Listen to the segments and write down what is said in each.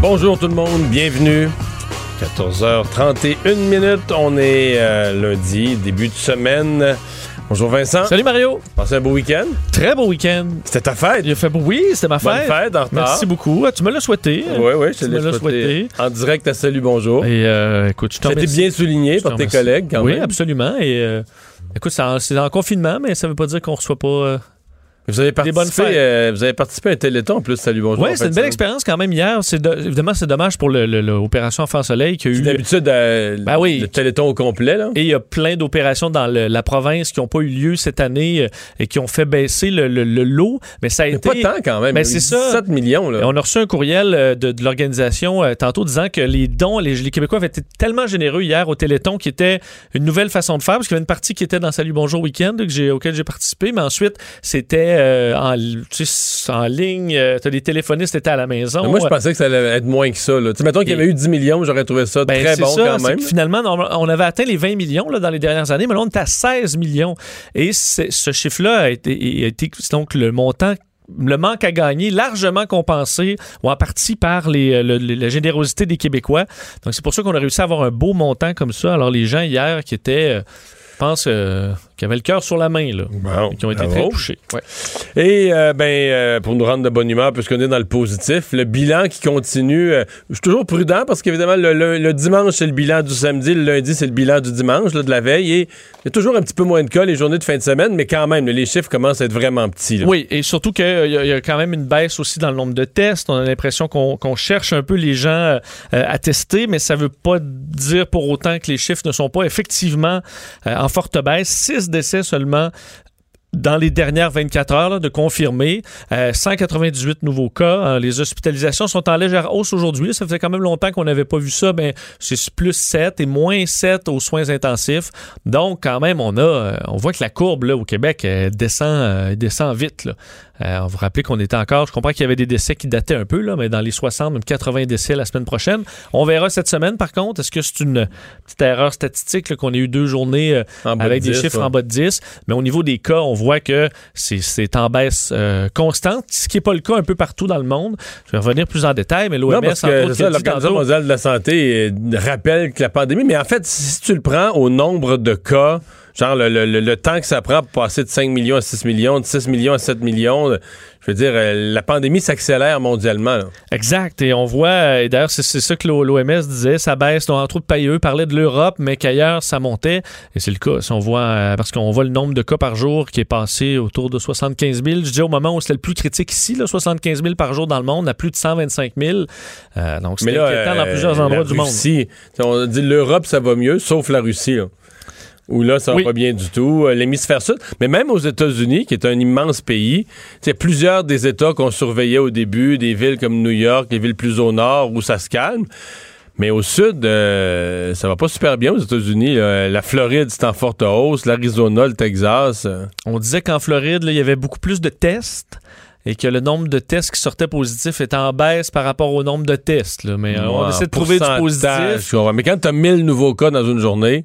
Bonjour tout le monde, bienvenue. 14h31 minutes, on est euh, lundi, début de semaine. Bonjour Vincent. Salut Mario. Passez un beau week-end. Très beau week-end. C'était ta fête. Il fait beau. Oui, c'était ma Bonne fête. fête en retard. Merci beaucoup. Ah, Tu me l'as souhaité. Oui, oui, je te l'ai l'as souhaité. En direct à Salut Bonjour. Et euh, écoute, je te Ça a été remercie. bien souligné par tes collègues quand oui, même. absolument. Et euh, écoute, c'est en, en confinement, mais ça veut pas dire qu'on reçoit pas. Euh, Vous avez participé, euh, vous avez participé à un téléthon en plus, Salut Bonjour. Oui, c'est une belle ça. expérience quand même hier. De- évidemment, c'est dommage pour le- le- l'opération Enfant Soleil qui a eu. C'est d'habitude euh, Ben oui. le téléthon au complet. Là. Et il y a plein d'opérations dans le- la province qui n'ont pas eu lieu cette année euh, et qui ont fait baisser le, lot. Mais ça a Mais été. pas tant quand même. Ben, a eu c'est ça. 17 millions. Là. On a reçu un courriel euh, de, de l'organisation euh, tantôt disant que les dons, les, les Québécois avaient été tellement généreux hier au Téléthon qui était une nouvelle façon de faire parce qu'il y avait une partie qui était dans Salut Bonjour Week-end auquel j'ai participé, mais ensuite c'était euh, en, tu sais, en ligne, euh, t'as des téléphonistes étaient à la maison. Mais moi, je Euh, pensais que ça allait être moins que ça. Là. Tu sais, mettons qu'il y avait eu 10 millions, j'aurais trouvé ça ben, très bon ça, quand même. finalement, on, avait atteint les 20 millions là, dans les dernières années, mais là, on est à 16 millions. Et ce chiffre-là a été, a été donc le montant le manque à gagner largement compensé ou en partie par les, le- le- la générosité des Québécois. Donc c'est pour ça qu'on a réussi à avoir un beau montant comme ça. Alors les gens hier qui étaient, euh, je pense, euh, qui avaient le cœur sur la main, là, Bon, qui ont été très touchés. Ouais. Et euh, ben euh, pour nous rendre de bonne humeur, puisqu'on est dans le positif, le bilan qui continue. euh, je suis toujours prudent parce qu'évidemment, le, le- le dimanche, c'est le bilan du samedi, le lundi, c'est le bilan du dimanche, là, de la veille. Et il y a toujours un petit peu moins de cas les journées de fin de semaine, mais quand même, les chiffres commencent à être vraiment petits. là. Oui, et surtout qu'il y, a- il y a quand même une baisse aussi dans le nombre de tests. On a l'impression qu'on cherche un peu les gens à tester, mais ça veut pas dire pour autant que les chiffres ne sont pas effectivement en forte baisse. Six décès seulement dans les dernières 24 heures de confirmer. Euh, 198 nouveaux cas. Euh, les hospitalisations sont en légère hausse aujourd'hui. Ça faisait quand même longtemps qu'on n'avait pas vu ça. Mais c'est plus 7 et moins 7 aux soins intensifs. Donc, quand même, on a, euh, on voit que la courbe là, au Québec descend, euh, elle descend vite. Euh, on vous rappelle qu'on était encore, je comprends qu'il y avait des décès qui dataient un peu, là, mais dans les 60, même 80 décès la semaine prochaine. On verra cette semaine, par contre. Est-ce que c'est une petite erreur statistique qu'on ait eu deux journées euh, avec de des 10, chiffres ouais. en bas de 10? Mais au niveau des cas, on voit que c'est- en baisse euh, constante, ce qui n'est pas le cas un peu partout dans le monde. Je vais revenir plus en détail, mais l'OMS, l'Organisation mondiale de la santé euh, rappelle que la pandémie, mais en fait, si tu le prends au nombre de cas, genre le, le- le- le temps que ça prend pour passer de 5 millions à 6 millions, de 6 millions à 7 millions, je veux dire, euh, la pandémie s'accélère mondialement. là. Exact. Et on voit, euh, et d'ailleurs, c'est c'est ça que l'OMS disait, ça baisse. Donc, entre autres, Payeux parlait de l'Europe, mais qu'ailleurs, ça montait. Et c'est le cas. Si on voit, euh, parce qu'on voit le nombre de cas par jour qui est passé autour de 75 000. Je dis au moment où c'était le plus critique ici, là, 75 000 par jour dans le monde, à plus de 125 000. Euh, donc, c'est inquiétant dans euh, plusieurs la endroits du monde. Russie, tu sais, On dit l'Europe, ça va mieux, sauf la Russie. Là. Où là, ça va Oui. pas bien du tout. Euh, L'hémisphère sud. Mais même aux États-Unis, qui est un immense pays, il y a plusieurs des États qu'on surveillait au début, des villes comme New York, les villes plus au nord, où ça se calme. Mais au sud, euh, ça va pas super bien aux États-Unis. La Floride, c'est en forte hausse. L'Arizona, le Texas. euh. On disait qu'en Floride, il y avait beaucoup plus de tests et que le nombre de tests qui sortaient positifs était en baisse par rapport au nombre de tests. là. Mais euh, on essaie de trouver du positif. Mais quand tu as 1000 nouveaux cas dans une journée,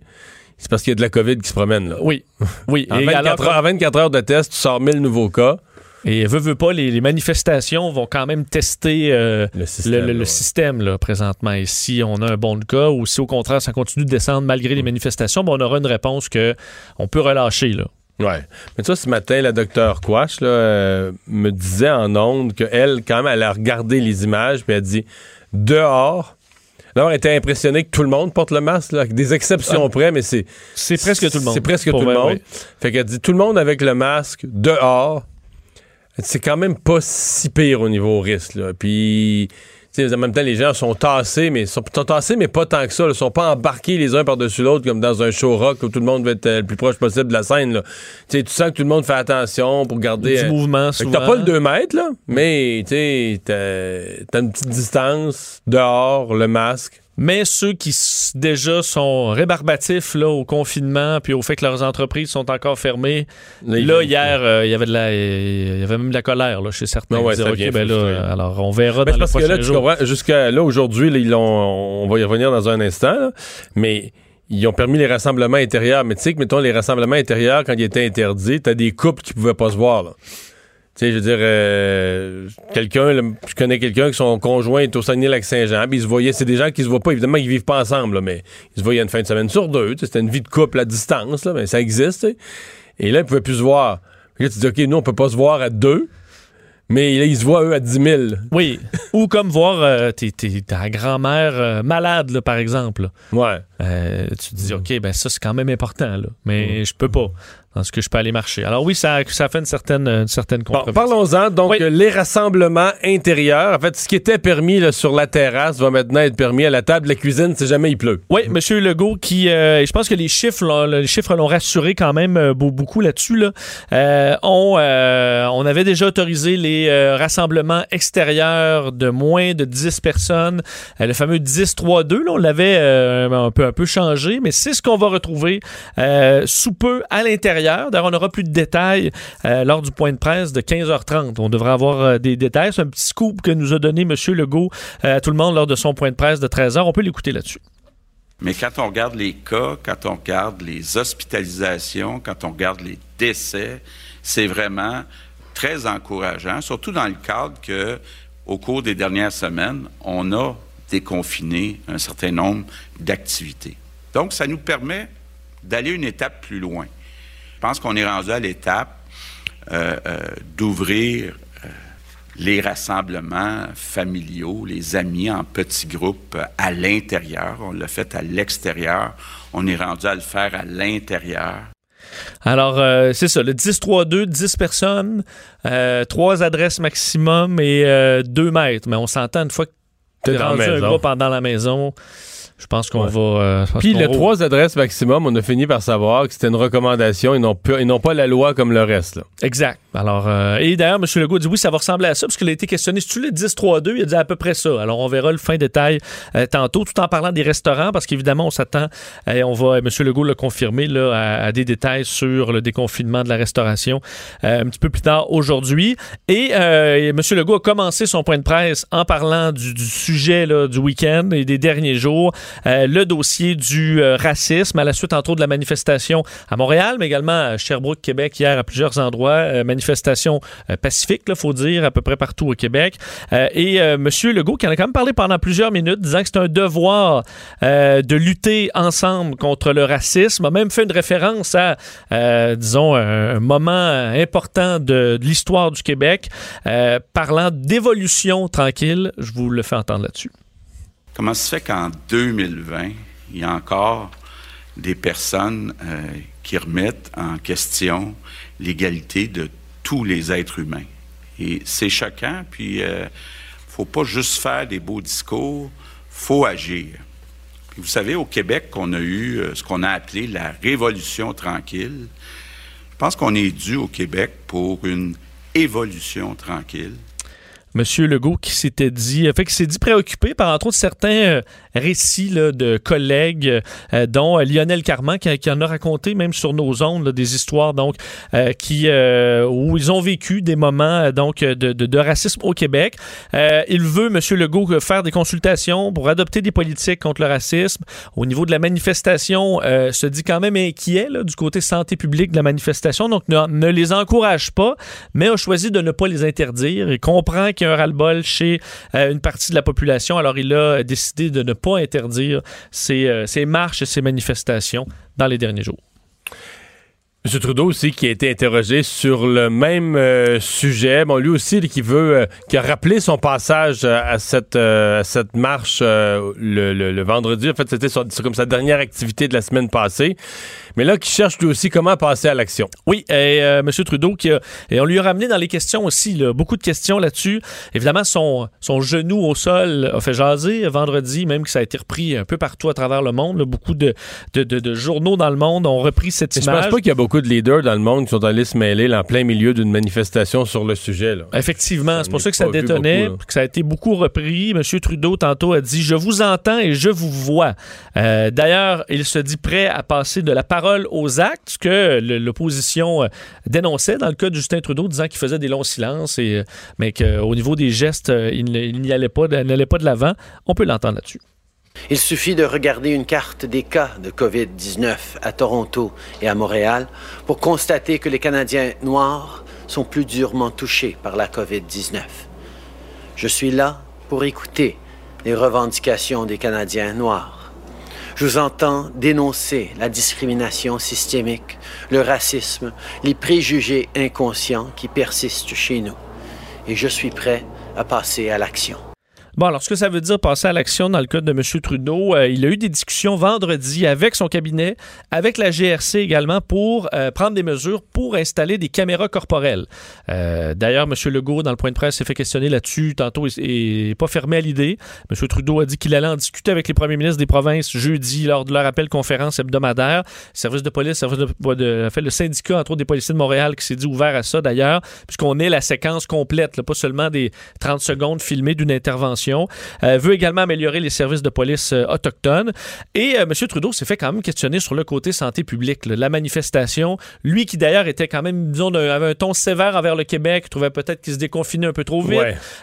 c'est parce qu'il y a de la COVID qui se promène. Là. Oui, oui. En Et 24, alors, heures, en 24 heures de test, tu sors 1000 nouveaux cas. Et veut, veut pas, les, les manifestations vont quand même tester euh, Le système. le- le là, ouais. système là, présentement. Et si on a un bon cas ou si au contraire ça continue de descendre malgré les manifestations, ben, on aura une réponse que on peut relâcher. Là. Ouais. Mais tu vois, ce matin, la docteure Quash là, euh, me disait en ondes qu'elle, quand même, elle a regardé les images, puis elle dit dehors. D'abord, elle était impressionnée que tout le monde porte le masque, là, avec des exceptions près, mais c'est. C'est presque tout le monde. C'est presque tout le monde. oui. Fait qu'elle dit tout le monde avec le masque dehors. C'est quand même pas si pire au niveau risque. Là. Puis, tu sais, en même temps, les gens sont tassés, mais sont, sont tassés, mais pas tant que ça. Ils sont pas embarqués les uns par-dessus l'autre comme dans un show rock où tout le monde veut être euh, le plus proche possible de la scène. Là. Tu sens que tout le monde fait attention pour garder. Du euh, mouvement, souvent. T'as pas le 2 mètres, là, mais tu sais, t'as t'as une petite distance dehors, le masque. Mais ceux qui déjà sont rébarbatifs là, au confinement puis au fait que leurs entreprises sont encore fermées, là, hier, euh, il y avait de la, il y avait même de la colère là, chez certains. Ah ouais, Ils disaient, ça OK, vient ben là, alors on verra Ben, dans les parce que là, prochains jours. comprends, jusqu'à là, aujourd'hui, là, ils on va y revenir dans un instant, là, mais ils ont permis les rassemblements intérieurs. Mais tu sais que, mettons, les rassemblements intérieurs, quand ils étaient interdits, t'as des couples qui pouvaient pas se voir, là. Tu sais, je veux dire, euh, quelqu'un, je connais quelqu'un que son conjoint est au Saguenay-Lac-Saint-Jean, puis ils se voyaient, c'est des gens qui se voient pas, évidemment, ils vivent pas ensemble, là, mais ils se voyaient une fin de semaine sur deux, c'était une vie de couple à distance, là, mais ça existe. Et là, ils pouvaient plus se voir. Puis là, tu dis, OK, nous, on peut pas se voir à deux, mais là, ils se voient, eux, à 10 000. Oui. Ou comme voir euh, ta grand-mère euh, malade, là, par exemple. là. Ouais. Euh, tu te dis, Mm. OK, ben ça, c'est quand même important, là. mais je peux pas. Parce que je peux aller marcher. Alors oui, ça, ça fait une certaine, une certaine Bon, parlons-en. Donc, Oui. les rassemblements intérieurs. En fait, ce qui était permis là, sur la terrasse va maintenant être permis à la table de la cuisine si jamais il pleut. Oui, M. Legault, qui, euh, je pense que les chiffres, les chiffres l'ont rassuré quand même euh, beau- beaucoup là-dessus. Là. Euh, on, euh, on avait déjà autorisé les euh, rassemblements extérieurs de moins de 10 personnes, le fameux 10-3-2. Là, on l'avait euh, un, peu, un peu changé, mais c'est ce qu'on va retrouver euh, sous peu à l'intérieur. D'ailleurs, on n'aura plus de détails euh, lors du point de presse de 15h30. On devrait avoir euh, des détails. C'est un petit scoop que nous a donné M. Legault à tout le monde lors de son point de presse de 13h. On peut l'écouter là-dessus. Mais quand on regarde les cas, quand on regarde les hospitalisations, quand on regarde les décès, c'est vraiment très encourageant, surtout dans le cadre que, au cours des dernières semaines, on a déconfiné un certain nombre d'activités. Donc, ça nous permet d'aller une étape plus loin. Je pense qu'on est rendu à l'étape euh, euh, d'ouvrir euh, les rassemblements familiaux, les amis en petits groupes euh, à l'intérieur. On l'a fait à l'extérieur. On est rendu à le faire à l'intérieur. Alors, euh, c'est ça, le 10-3-2, 10 personnes, euh, 3 adresses maximum et 2 mètres. Mais on s'entend une fois que T'es dans la rendu un groupe dans la maison, je pense qu'on Ouais. va... euh, Puis les trois adresses maximum, on a fini par savoir que c'était une recommandation et non, pas- et non pas la loi comme le reste. là. Exact. Alors, euh, et d'ailleurs, M. Legault dit oui, ça va ressembler à ça, parce qu'il a été questionné. Si tu le 10-3-2, il a dit à peu près ça. Alors, on verra le fin détail euh, tantôt, tout en parlant des restaurants, parce qu'évidemment, on s'attend, et on va, M. Legault l'a confirmé, là, à, à des détails sur le déconfinement de la restauration euh, un petit peu plus tard aujourd'hui. Et euh, M. Legault a commencé son point de presse en parlant du, du sujet là, du week-end et des derniers jours, euh, le dossier du euh, racisme, à la suite, entre autres, de la manifestation à Montréal, mais également à Sherbrooke, Québec, hier, à plusieurs endroits. Euh, manifestation pacifique, il faut dire, à peu près partout au Québec. Et M. Legault, qui en a quand même parlé pendant plusieurs minutes, disant que c'est un devoir de lutter ensemble contre le racisme, a même fait une référence à, disons, un, moment important de, l'histoire du Québec, parlant d'évolution tranquille. Je vous le fais entendre là-dessus. Comment se fait qu'en 2020, il y a encore des personnes euh, qui remettent en question l'égalité de tous les êtres humains? Et c'est choquant, puis euh, faut pas juste faire des beaux discours, faut agir. Vous savez, au Québec, on a eu euh, ce qu'on a appelé la Révolution tranquille. Je pense qu'on est dû au Québec pour une évolution tranquille. Monsieur Legault qui s'était dit, euh, fait qui s'est dit préoccupé par entre autres certains euh, récits de collègues, euh, dont euh, Lionel Carman qui, en a raconté même sur nos ondes des histoires donc euh, qui où ils ont vécu des moments donc de, racisme au Québec. Il veut Monsieur Legault faire des consultations pour adopter des politiques contre le racisme. Au niveau de la manifestation, se dit quand même inquiet là, du côté santé publique de la manifestation, donc ne, ne les encourage pas, mais a choisi de ne pas les interdire. Il comprend qu'il y a un ras-le-bol chez une partie de la population, alors il a décidé de ne pas interdire ces, euh, ces marches et ces manifestations dans les derniers jours. M. Trudeau aussi qui a été interrogé sur le même euh, sujet. Bon, lui aussi qui veut, euh, qui a rappelé son passage euh, à cette, à cette marche le, le, vendredi. En fait, c'était comme sa dernière activité de la semaine passée. Mais là, qui cherche lui aussi comment passer à l'action. Oui, et M. Trudeau, qui a, et on lui a ramené dans les questions aussi, là, beaucoup de questions là-dessus. Évidemment, son, son genou au sol a fait jaser vendredi, même que ça a été repris un peu partout à travers le monde. Beaucoup de, de, de, journaux dans le monde ont repris cette image. Je pense pas qu'il y a beaucoup beaucoup de leaders dans le monde qui sont allés se mêler en plein milieu d'une manifestation sur le sujet. Effectivement, c'est pour ça que ça détonnait, que ça a été beaucoup repris. M. Trudeau, tantôt, a dit « Je vous entends et je vous vois euh, D'ailleurs, il se dit prêt à passer de la parole aux actes, ce que l'opposition euh, dénonçait dans le cas de Justin Trudeau, disant qu'il faisait des longs silences, et, euh, mais qu'au niveau des gestes, il n'y allait pas, n'allait pas de l'avant. On peut l'entendre là-dessus. Il suffit de regarder une carte des cas de COVID-19 à Toronto et à Montréal pour constater que les Canadiens noirs sont plus durement touchés par la COVID-19. Je suis là pour écouter les revendications des Canadiens noirs. Je vous entends dénoncer la discrimination systémique, le racisme, les préjugés inconscients qui persistent chez nous. Et je suis prêt à passer à l'action. Bon, alors ce que ça veut dire passer à l'action dans le cas de M. Trudeau, euh, il a eu des discussions vendredi avec son cabinet, avec la GRC également, pour euh, prendre des mesures pour installer des caméras corporelles. Euh, d'ailleurs, M. Legault, dans le point de presse, s'est fait questionner là-dessus tantôt et n'est pas fermé à l'idée. M. Trudeau a dit qu'il allait en discuter avec les premiers ministres des provinces jeudi lors de leur appel conférence hebdomadaire. Service de police, service de, le syndicat, entre autres des policiers de Montréal, qui s'est dit ouvert à ça d'ailleurs, puisqu'on est la séquence complète, pas seulement des 30 secondes filmées d'une intervention euh, veut également améliorer les services de police euh, autochtones. Et euh, M. Trudeau s'est fait quand même questionner sur le côté santé publique, la manifestation. Lui qui d'ailleurs était quand même, disons, avait un ton sévère envers le Québec, trouvait peut-être qu'il se déconfinait un peu trop vite.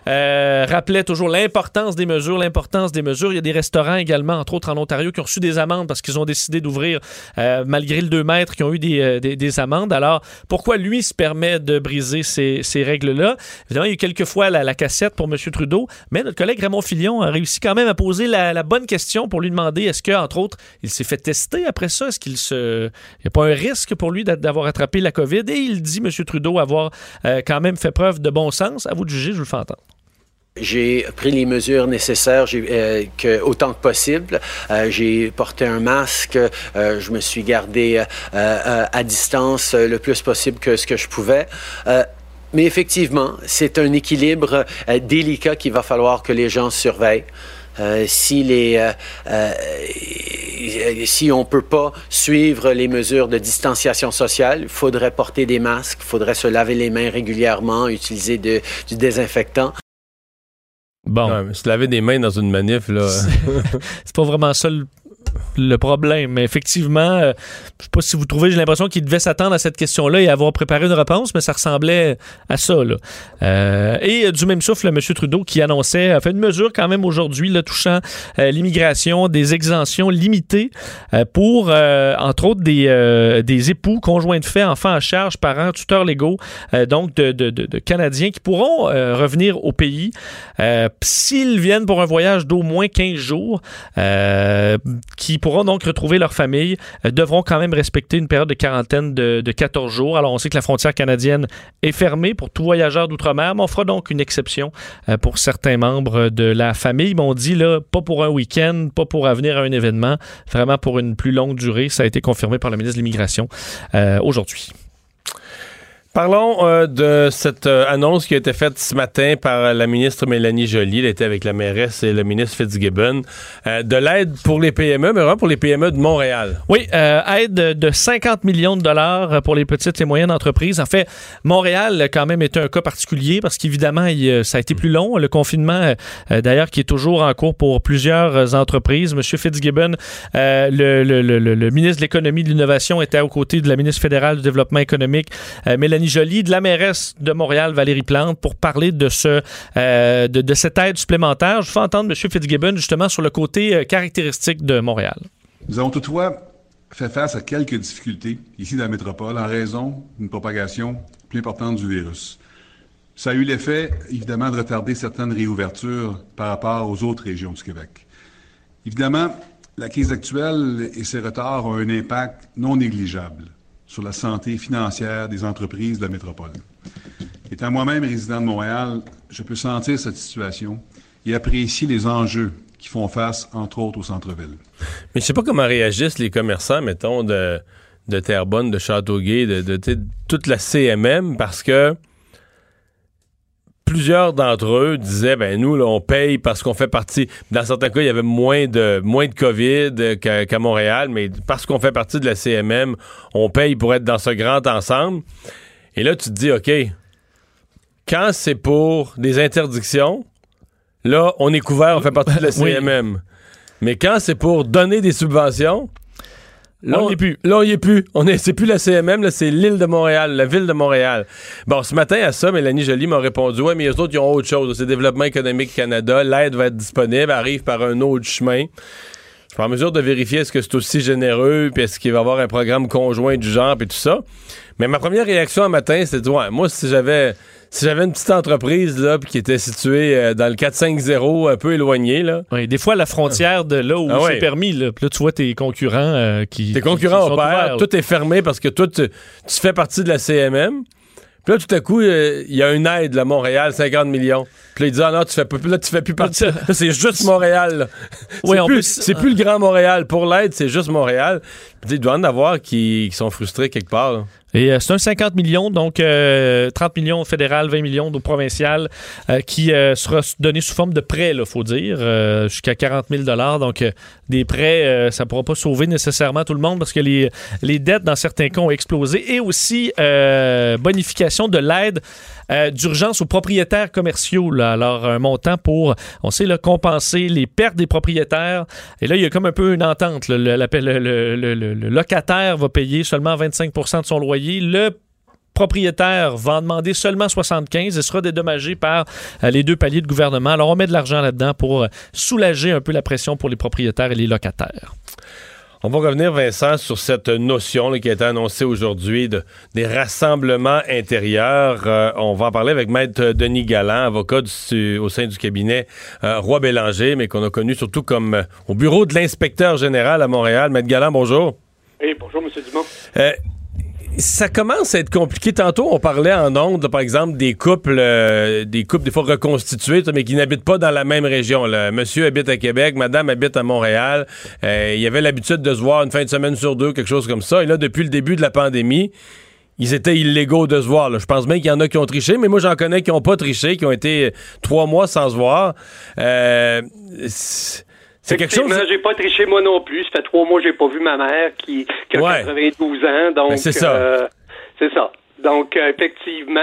rappelait toujours l'importance des mesures, l'importance des mesures. Il y a des restaurants également, entre autres en Ontario, qui ont reçu des amendes parce qu'ils ont décidé d'ouvrir malgré le 2 mètres, qui ont eu des, des, amendes. Alors, pourquoi lui se permet de briser ces, ces règles-là? Évidemment, il y a eu quelques fois la, la cassette pour M. Trudeau, mais notre collègue Raymond Filion a réussi quand même à poser la, bonne question pour lui demander est-ce que, entre autres, il s'est fait tester après ça? Est-ce qu'il se. N'y a pas un risque pour lui d'avoir attrapé la COVID? Et il dit, M. Trudeau, avoir euh, quand même fait preuve de bon sens. À vous de juger, je vous le fais entendre. J'ai pris les mesures nécessaires euh, que, autant que possible. Euh, j'ai porté un masque. je me suis gardé à distance le plus possible que ce que je pouvais. Mais effectivement, c'est un équilibre euh, délicat qu'il va falloir que les gens surveillent. Euh, si les euh, euh si on peut pas suivre les mesures de distanciation sociale, il faudrait porter des masques, il faudrait se laver les mains régulièrement, utiliser de, du désinfectant. Bon, se laver des mains dans une manif là, c'est pas vraiment ça le le problème. Mais effectivement, euh, je sais pas si vous trouvez, j'ai l'impression qu'il devait s'attendre à cette question-là et avoir préparé une réponse, mais ça ressemblait à ça. Euh, et du même souffle, M. Trudeau qui annonçait, a fait une mesure quand même aujourd'hui touchant euh, l'immigration, des exemptions limitées pour, entre autres, des, époux, conjoints de fait, enfants à charge, parents, tuteurs légaux, donc de, Canadiens qui pourront revenir au pays s'ils viennent pour un voyage d'au moins 15 jours qui pourront donc retrouver leur famille, euh, devront quand même respecter une période de quarantaine de, 14 jours. Alors, on sait que la frontière canadienne est fermée pour tout voyageur d'outre-mer, mais on fera donc une exception euh, pour certains membres de la famille. Mais on dit là, pas pour un week-end, pas pour venir à un événement, vraiment pour une plus longue durée. Ça a été confirmé par le ministre de l'Immigration euh, aujourd'hui. Parlons euh, de cette euh, annonce qui a été faite ce matin par la ministre Mélanie Joly. Elle était avec la mairesse et le ministre Fitzgibbon. Euh, de l'aide pour les PME, mais vraiment pour les PME de Montréal. Oui, aide de 50 millions de dollars pour les petites et moyennes entreprises. En fait, Montréal, quand même, est un cas particulier parce qu'évidemment, ça a été plus long. Le confinement, d'ailleurs, qui est toujours en cours pour plusieurs entreprises. Monsieur Fitzgibbon, le, le, ministre de l'Économie et de l'Innovation, était aux côtés de la ministre fédérale du Développement économique, Mélanie Jolie, de la mairesse de Montréal, Valérie Plante, pour parler de, ce, euh, de, cette aide supplémentaire. Je veux entendre M. Fitzgibbon justement sur le côté euh, caractéristique de Montréal. Nous avons toutefois fait face à quelques difficultés ici dans la métropole en raison d'une propagation plus importante du virus. Ça a eu l'effet, évidemment, de retarder certaines réouvertures par rapport aux autres régions du Québec. Évidemment, la crise actuelle et ses retards ont un impact non négligeable sur la santé financière des entreprises de la métropole. Étant moi-même résident de Montréal, je peux sentir cette situation et apprécier les enjeux qui font face, entre autres, au centre-ville. Mais je sais pas comment réagissent les commerçants, mettons, de, de Terrebonne, de Châteauguay, de, de toute la CMM, parce que plusieurs d'entre eux disaient ben nous là, on paye parce qu'on fait partie. Dans certains cas il y avait moins de moins de Covid qu'à qu'à Montréal mais parce qu'on fait partie de la CMM on paye pour être dans ce grand ensemble. Et là tu te dis OK quand c'est pour des interdictions là on est couvert on fait partie de la Oui. CMM mais quand c'est pour donner des subventions Là, On y est plus. Là, on y est plus. On est, c'est plus la CMM, là, c'est l'île de Montréal, la ville de Montréal. Bon, ce matin, à ça, Mélanie Joly m'a répondu, ouais, mais les autres, ils ont autre chose. C'est Développement économique Canada. L'aide va être disponible, arrive par un autre chemin. Je suis pas en mesure de vérifier est-ce que c'est aussi généreux, puis est-ce qu'il va y avoir un programme conjoint du genre, puis tout ça. Mais ma première réaction un matin, c'était, ouais, moi, si j'avais, si j'avais une petite entreprise, là, puis qui était située euh, dans le 450, un peu éloigné, là, Oui, des fois, la frontière de là où Ah ouais. c'est permis, là, Puis là, tu vois tes concurrents euh, qui. Tes concurrents opèrent, ouverts. tout est fermé parce que toi, tu, tu fais partie de la CMM. Puis là, tout à coup, euh, il y a une aide, là, Montréal, 50 millions. Puis là, il dit, ah non, tu fais, pas- là, tu fais plus partie. Là, c'est juste Montréal. Oui, c'est en plus, plus, c'est plus le Grand Montréal. Pour l'aide, c'est juste Montréal. Puis il doit en avoir qui, qui sont frustrés quelque part. là. Et euh, c'est un 50 millions, donc euh, 30 millions fédéral, 20 millions au provincial, euh, qui euh, sera donné sous forme de prêt, il faut dire, euh, jusqu'à 40 000 Donc, euh, des prêts, euh, ça ne pourra pas sauver nécessairement tout le monde parce que les, les dettes, dans certains cas, ont explosé. Et aussi, euh, bonification de l'aide euh, d'urgence aux propriétaires commerciaux. Alors, un montant pour, on sait, là, compenser les pertes des propriétaires. Et là, il y a comme un peu une entente. le locataire va payer seulement 25% de son loyer. Le propriétaire va en demander seulement 75 et sera dédommagé par euh, les deux paliers de gouvernement. Alors, on met de l'argent là-dedans pour euh, soulager un peu la pression pour les propriétaires et les locataires. On va revenir, Vincent, sur cette notion là, qui a été annoncée aujourd'hui de, des rassemblements intérieurs. Euh, on va en parler avec Maître Denis Galland, avocat du- au sein du cabinet euh, Roi Bélanger, mais qu'on a connu surtout comme euh, au bureau de l'inspecteur général à Montréal. Maître Galland, bonjour. Eh, bonjour, M. Dumont. Euh, ça commence à être compliqué. Tantôt, on parlait en ondes, par exemple, des couples, euh, des couples des fois reconstitués, mais qui n'habitent pas dans la même région. là. Monsieur habite à Québec, madame habite à Montréal. Euh, il y avait l'habitude de se voir une fin de semaine sur deux, quelque chose comme ça. Et là, depuis le début de la pandémie, ils étaient illégaux de se voir. là. Je pense bien qu'il y en a qui ont triché, mais moi, j'en connais qui n'ont pas triché, qui ont été trois mois sans se voir. Euh, c'est quelque chose... Effectivement, j'ai pas triché moi non plus. Ça fait trois mois que j'ai pas vu ma mère qui, qui a Ouais. 92 ans. Donc, Ben, c'est ça. euh, c'est ça. Donc, euh, effectivement.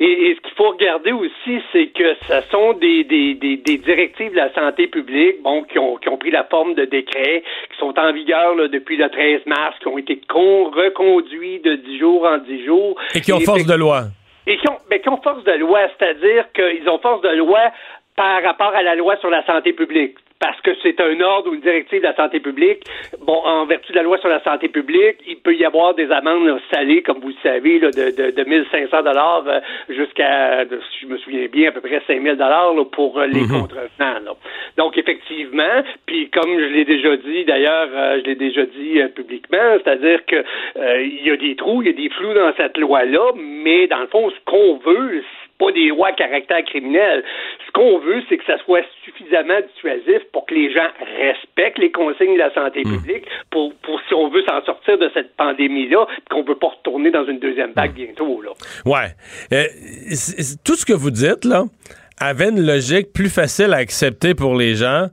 Et, et ce qu'il faut regarder aussi, c'est que ce sont des, des, des, des directives de la santé publique, bon, qui ont, qui ont pris la forme de décrets, qui sont en vigueur là, depuis le 13 mars, qui ont été con- reconduits de 10 jours en 10 jours. Et qui ont Et force de loi. et qui ont, mais qui ont force de loi, c'est-à-dire qu'ils ont force de loi par rapport à la loi sur la santé publique. Parce que c'est un ordre ou une directive de la santé publique. Bon, en vertu de la loi sur la santé publique, il peut y avoir des amendes là, salées, comme vous le savez, là, de, de, de 1500 dollars jusqu'à, de- si je me souviens bien, à peu près 5000 dollars pour euh, les contrevenants. là. Donc, effectivement, puis comme je l'ai déjà dit, d'ailleurs, euh, je l'ai déjà dit euh, publiquement, c'est-à-dire que euh, il y a des trous, il y a des flous dans cette loi-là, mais dans le fond, ce qu'on veut, c'est pas des lois à caractère criminel. Ce qu'on veut, c'est que ça soit suffisamment dissuasif pour que les gens respectent les consignes de la santé publique, pour, pour si on veut s'en sortir de cette pandémie-là, qu'on veut pas retourner dans une deuxième vague bientôt. Là. Ouais. Euh, tout ce que vous dites, là, avait une logique plus facile à accepter pour les gens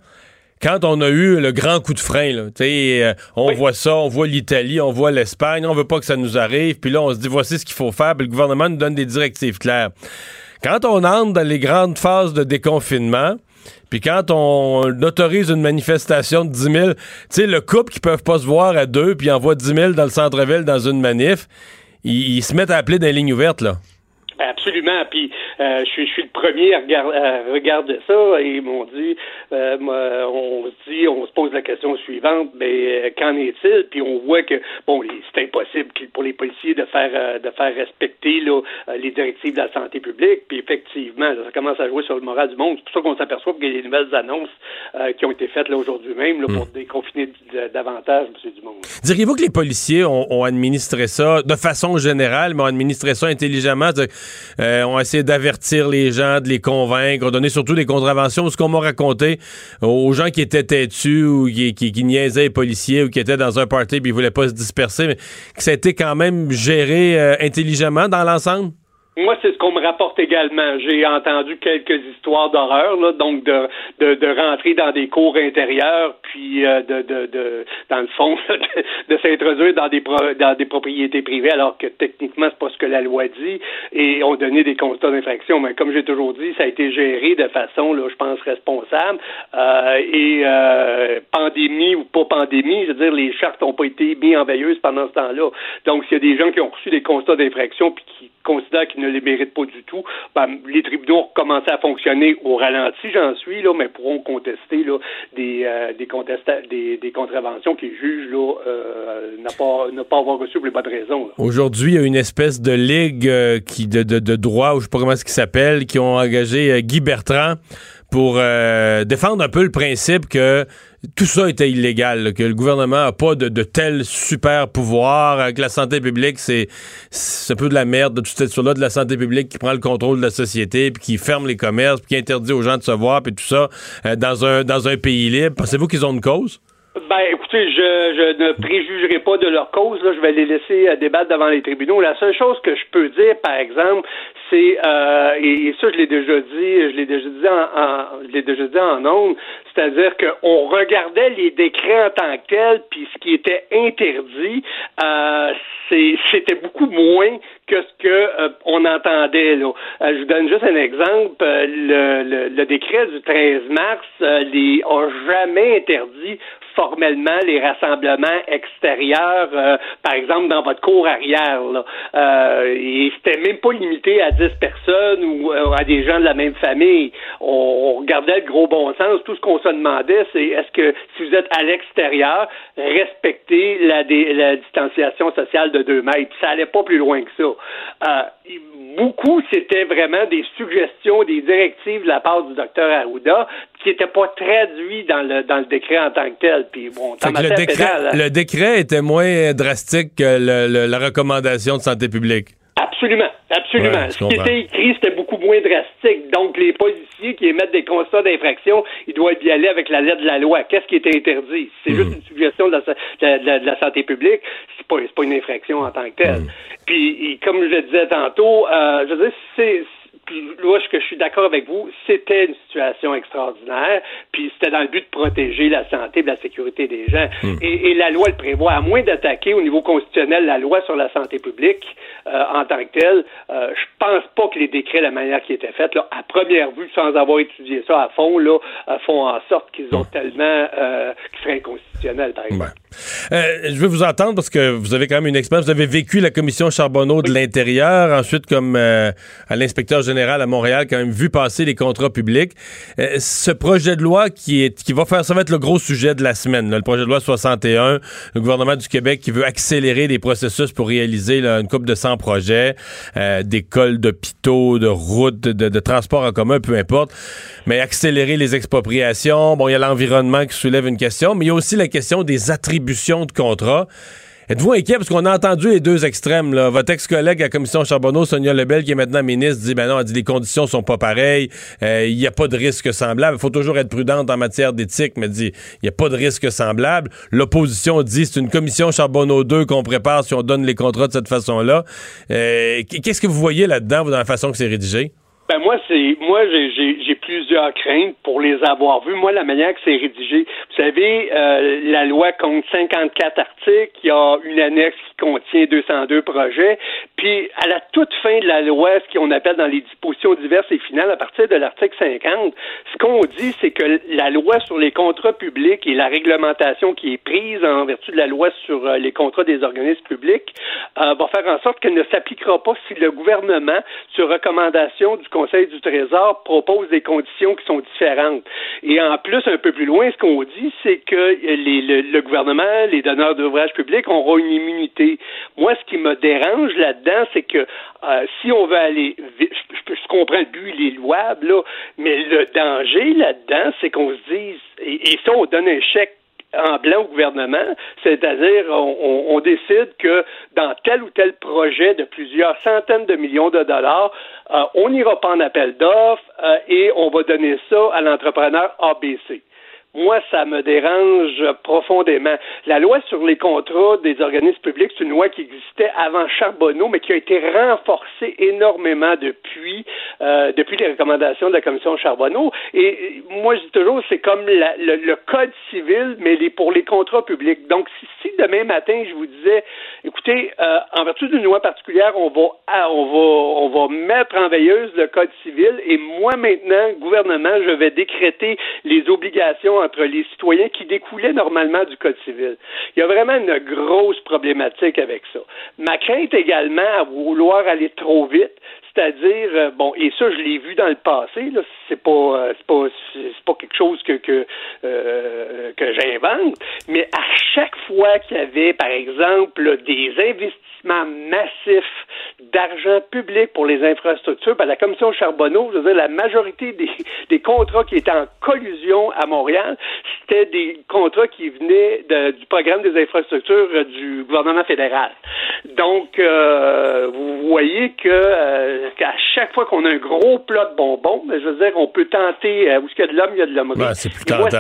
quand on a eu le grand coup de frein. Là. Euh, on Oui. voit ça, on voit l'Italie, on voit l'Espagne, on veut pas que ça nous arrive, puis là, on se dit, voici ce qu'il faut faire, puis le gouvernement nous donne des directives claires. Quand on entre dans les grandes phases de déconfinement, puis quand on autorise une manifestation de 10 000, tu sais, le couple qui peuvent pas se voir à deux, puis envoie 10 000 dans le centre-ville dans une manif, ils, ils se mettent à appeler des lignes ouvertes, là. Absolument. Puis euh, je, suis, je suis le premier à, regarder, à regarder ça et ils m'ont dit, euh, on se dit, on se pose la question suivante, mais euh, qu'en est-il? Puis on voit que bon, c'est impossible pour les policiers de faire euh, de faire respecter là, euh, les directives de la santé publique. Puis effectivement, ça commence à jouer sur le moral du monde. C'est pour ça qu'on s'aperçoit qu'il y a des nouvelles annonces qui ont été faites là aujourd'hui même là, pour mm. déconfiner davantage M. Dumont. Diriez-vous que les policiers ont, ont, administré ça de façon générale, mais ont administré ça intelligemment? Euh, ont essayé d'avertir les gens, de les convaincre, ont donné surtout des contraventions. Ce qu'on m'a raconté aux gens qui étaient têtus ou qui, qui, niaisaient les policiers ou qui étaient dans un party et ils voulaient pas se disperser, mais que ça a été quand même géré euh, intelligemment dans l'ensemble? Moi, c'est ce qu'on me rapporte également. J'ai entendu quelques histoires d'horreur, là, donc de, de, de, rentrer dans des cours intérieurs, puis euh, de, de, de, dans le fond, de, s'introduire dans des dans des propriétés privées, alors que techniquement c'est pas ce que la loi dit, et on donnait des constats d'infraction. Mais comme j'ai toujours dit, ça a été géré de façon, là, je pense, responsable. Euh, et euh, pandémie ou pas pandémie, je veux dire, les chartes n'ont pas été mis en veilleuse pendant ce temps-là. Donc, s'il y a des gens qui ont reçu des constats d'infraction puis qui considèrent qu'ils ne les méritent pas du tout, ben, les tribunaux ont commencé à fonctionner au ralenti, j'en suis, là, mais pourront contester là, des, euh, des, contraventions qui jugent là, euh, n'a pas, ne pas avoir reçu pour les bonnes raisons. Aujourd'hui, il y a une espèce de ligue euh, qui, de, de, droit, ou je sais pas comment ce qui s'appelle, qui ont engagé Guy Bertrand pour défendre un peu le principe que tout ça était illégal, que le gouvernement n'a pas de, de tel super pouvoir, euh, que la santé publique, c'est un peu de la merde de toute cette là de la santé publique qui prend le contrôle de la société, puis qui ferme les commerces, puis qui interdit aux gens de se voir, puis tout ça, euh, dans, un, dans un pays libre. Pensez-vous qu'ils ont une cause? Ben, je, je ne préjugerai pas de leur cause. Là. Je vais les laisser euh, débattre devant les tribunaux. La seule chose que je peux dire, par exemple, c'est euh, et, ça, je l'ai déjà dit, je l'ai déjà dit en, en je l'ai déjà dit en ondes, c'est-à-dire qu'on regardait les décrets en tant que tels, puis ce qui était interdit, euh, c'était beaucoup moins que ce que euh, on entendait là. Euh, je vous donne juste un exemple. Le, le, le décret du 13 mars les a jamais interdit formellement les rassemblements extérieurs, euh, par exemple dans votre cour arrière. Euh, et c'était même pas limité à 10 personnes ou euh, à des gens de la même famille. On, regardait le gros bon sens. Tout ce qu'on se demandait, c'est est-ce que si vous êtes à l'extérieur, respectez la, la distanciation sociale de 2 mètres. Ça allait pas plus loin que ça. Euh, beaucoup, c'était vraiment des suggestions, des directives de la part du docteur Arruda qui n'étaient pas traduits dans le, dans le décret en tant que tel. Puis bon, le, décret, le décret était moins drastique que le, la recommandation de santé publique. Absolument, absolument. Ce qui était écrit, c'était beaucoup moins drastique. Donc, les policiers qui émettent des constats d'infraction, ils doivent y aller avec la lettre de la loi. Qu'est-ce qui est interdit? C'est juste hmm. une suggestion de la, de la, santé publique. C'est pas, pas une infraction en tant que telle. Hmm. Puis, comme je le disais tantôt, euh, je veux dire, c'est là, que je suis d'accord avec vous, c'était une situation extraordinaire, puis c'était dans le but de protéger la santé et la sécurité des gens. Hmm. Et, la loi le prévoit, à moins d'attaquer au niveau constitutionnel la loi sur la santé publique euh, en tant que telle, euh, je pense pas que les décrets, la manière qui était faite, là, à première vue, sans avoir étudié ça à fond, là, euh, font en sorte qu'ils ont hmm. tellement, euh, qu'ils seraient inconstitutionnels, par exemple. je veux vous entendre parce que vous avez quand même une expérience. Vous avez vécu la commission Charbonneau de l'intérieur, ensuite comme à l'inspecteur général à Montréal quand même vu passer les contrats publics. Euh, ce projet de loi qui va faire ça va être le gros sujet de la semaine, le projet de loi 61, le gouvernement du Québec qui veut accélérer les processus pour réaliser une coupe de 100 projets, euh, d'écoles, d'hôpitaux, de routes, de, de transports en commun, peu importe, mais accélérer les expropriations. Bon, il y a l'environnement qui soulève une question, mais il y a aussi la question des attributions de contrats. Êtes-vous inquiet? Parce qu'on a entendu les deux extrêmes. Là. Votre ex-collègue à la commission Charbonneau, Sonia Lebel, qui est maintenant ministre, dit ben non, elle dit les conditions sont pas pareilles, euh, il n'y a pas de risque semblable. Il faut toujours être prudente en matière d'éthique, mais dit il n'y a pas de risque semblable. L'opposition dit c'est une commission Charbonneau 2 qu'on prépare si on donne les contrats de cette façon-là. Euh, qu'est-ce que vous voyez là-dedans, dans la façon que c'est rédigé? Ben moi, c'est moi j'ai plusieurs craintes pour les avoir vues. Moi, la manière que c'est rédigé, vous savez, euh, la loi compte 54 articles, il y a une annexe qui contient 202 projets, puis à la toute fin de la loi, ce qu'on appelle dans les dispositions diverses et finales, à partir de l'article 50, ce qu'on dit, c'est que la loi sur les contrats publics et la réglementation qui est prise en vertu de la loi sur euh, les contrats des organismes publics euh, va faire en sorte qu'elle ne s'appliquera pas si le gouvernement, sur recommandation du Conseil du Trésor, propose des conditions qui sont différentes. Et en plus, un peu plus loin, ce qu'on dit, c'est que le, gouvernement, les donneurs d'ouvrages publics auront une immunité. Moi, ce qui me dérange là-dedans, c'est que euh, si on veut aller je, comprends le but, il est louable, là, mais le danger là-dedans, c'est qu'on se dise, et, et ça, on donne un chèque en blanc au gouvernement, c'est-à-dire on, décide que dans tel ou tel projet de plusieurs centaines de millions de dollars, euh, on n'ira pas en appel d'offres euh, et on va donner ça à l'entrepreneur ABC moi, ça me dérange profondément. La loi sur les contrats des organismes publics, c'est une loi qui existait avant Charbonneau, mais qui a été renforcée énormément depuis, euh, depuis les recommandations de la commission Charbonneau. Et moi, je dis toujours, c'est comme le, code civil, mais les, pour les contrats publics. Donc, si, si demain matin, je vous disais, écoutez, euh, en vertu d'une loi particulière, on va, on va, on va mettre en veilleuse le code civil, et moi maintenant, gouvernement, je vais décréter les obligations entre les citoyens qui découlaient normalement du Code civil. Il y a vraiment une grosse problématique avec ça. Ma crainte également à vouloir aller trop vite, c'est-à-dire, euh, bon, et ça, je l'ai vu dans le passé, là, c'est pas, euh, c'est pas, c'est pas quelque chose que, que, euh, que j'invente, mais à chaque fois qu'il y avait, par exemple, des investissements massif d'argent public pour les infrastructures. Par la commission Charbonneau, je veux dire, la majorité des, des contrats qui étaient en collusion à Montréal, c'était des contrats qui venaient du programme des infrastructures du gouvernement fédéral. Donc, euh, vous voyez que euh, qu'à chaque fois qu'on a un gros plat de bonbons, ben, je veux dire, on peut tenter, où il y a de l'homme, il y a de l'homme. c'est plus tentant.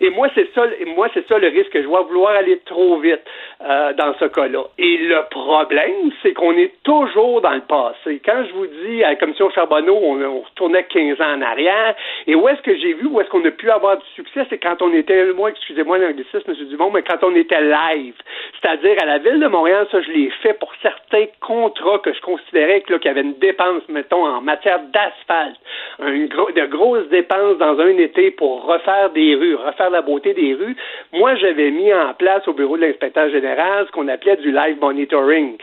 Et moi, c'est ça, moi, c'est ça le risque que je vois, vouloir aller trop vite euh, dans ce cas-là. Et le problème, c'est qu'on est toujours dans le passé. Quand je vous dis à la commission Charbonneau, on, retournait 15 ans en arrière, et où est-ce que j'ai vu, où est-ce qu'on a pu avoir du succès, c'est quand on était, moi, excusez-moi l'anglicisme, M. Dumont, mais quand on était live. C'est-à-dire, à la Ville de Montréal, ça, je l'ai fait pour certains contrats que je considérais qu'il y avait une dépense, mettons, en matière d'asphalte, une de grosses dépenses dans un été pour refaire des rues, refaire la beauté des rues, moi, j'avais mis en place au bureau de l'inspecteur général ce qu'on appelait du live monitoring.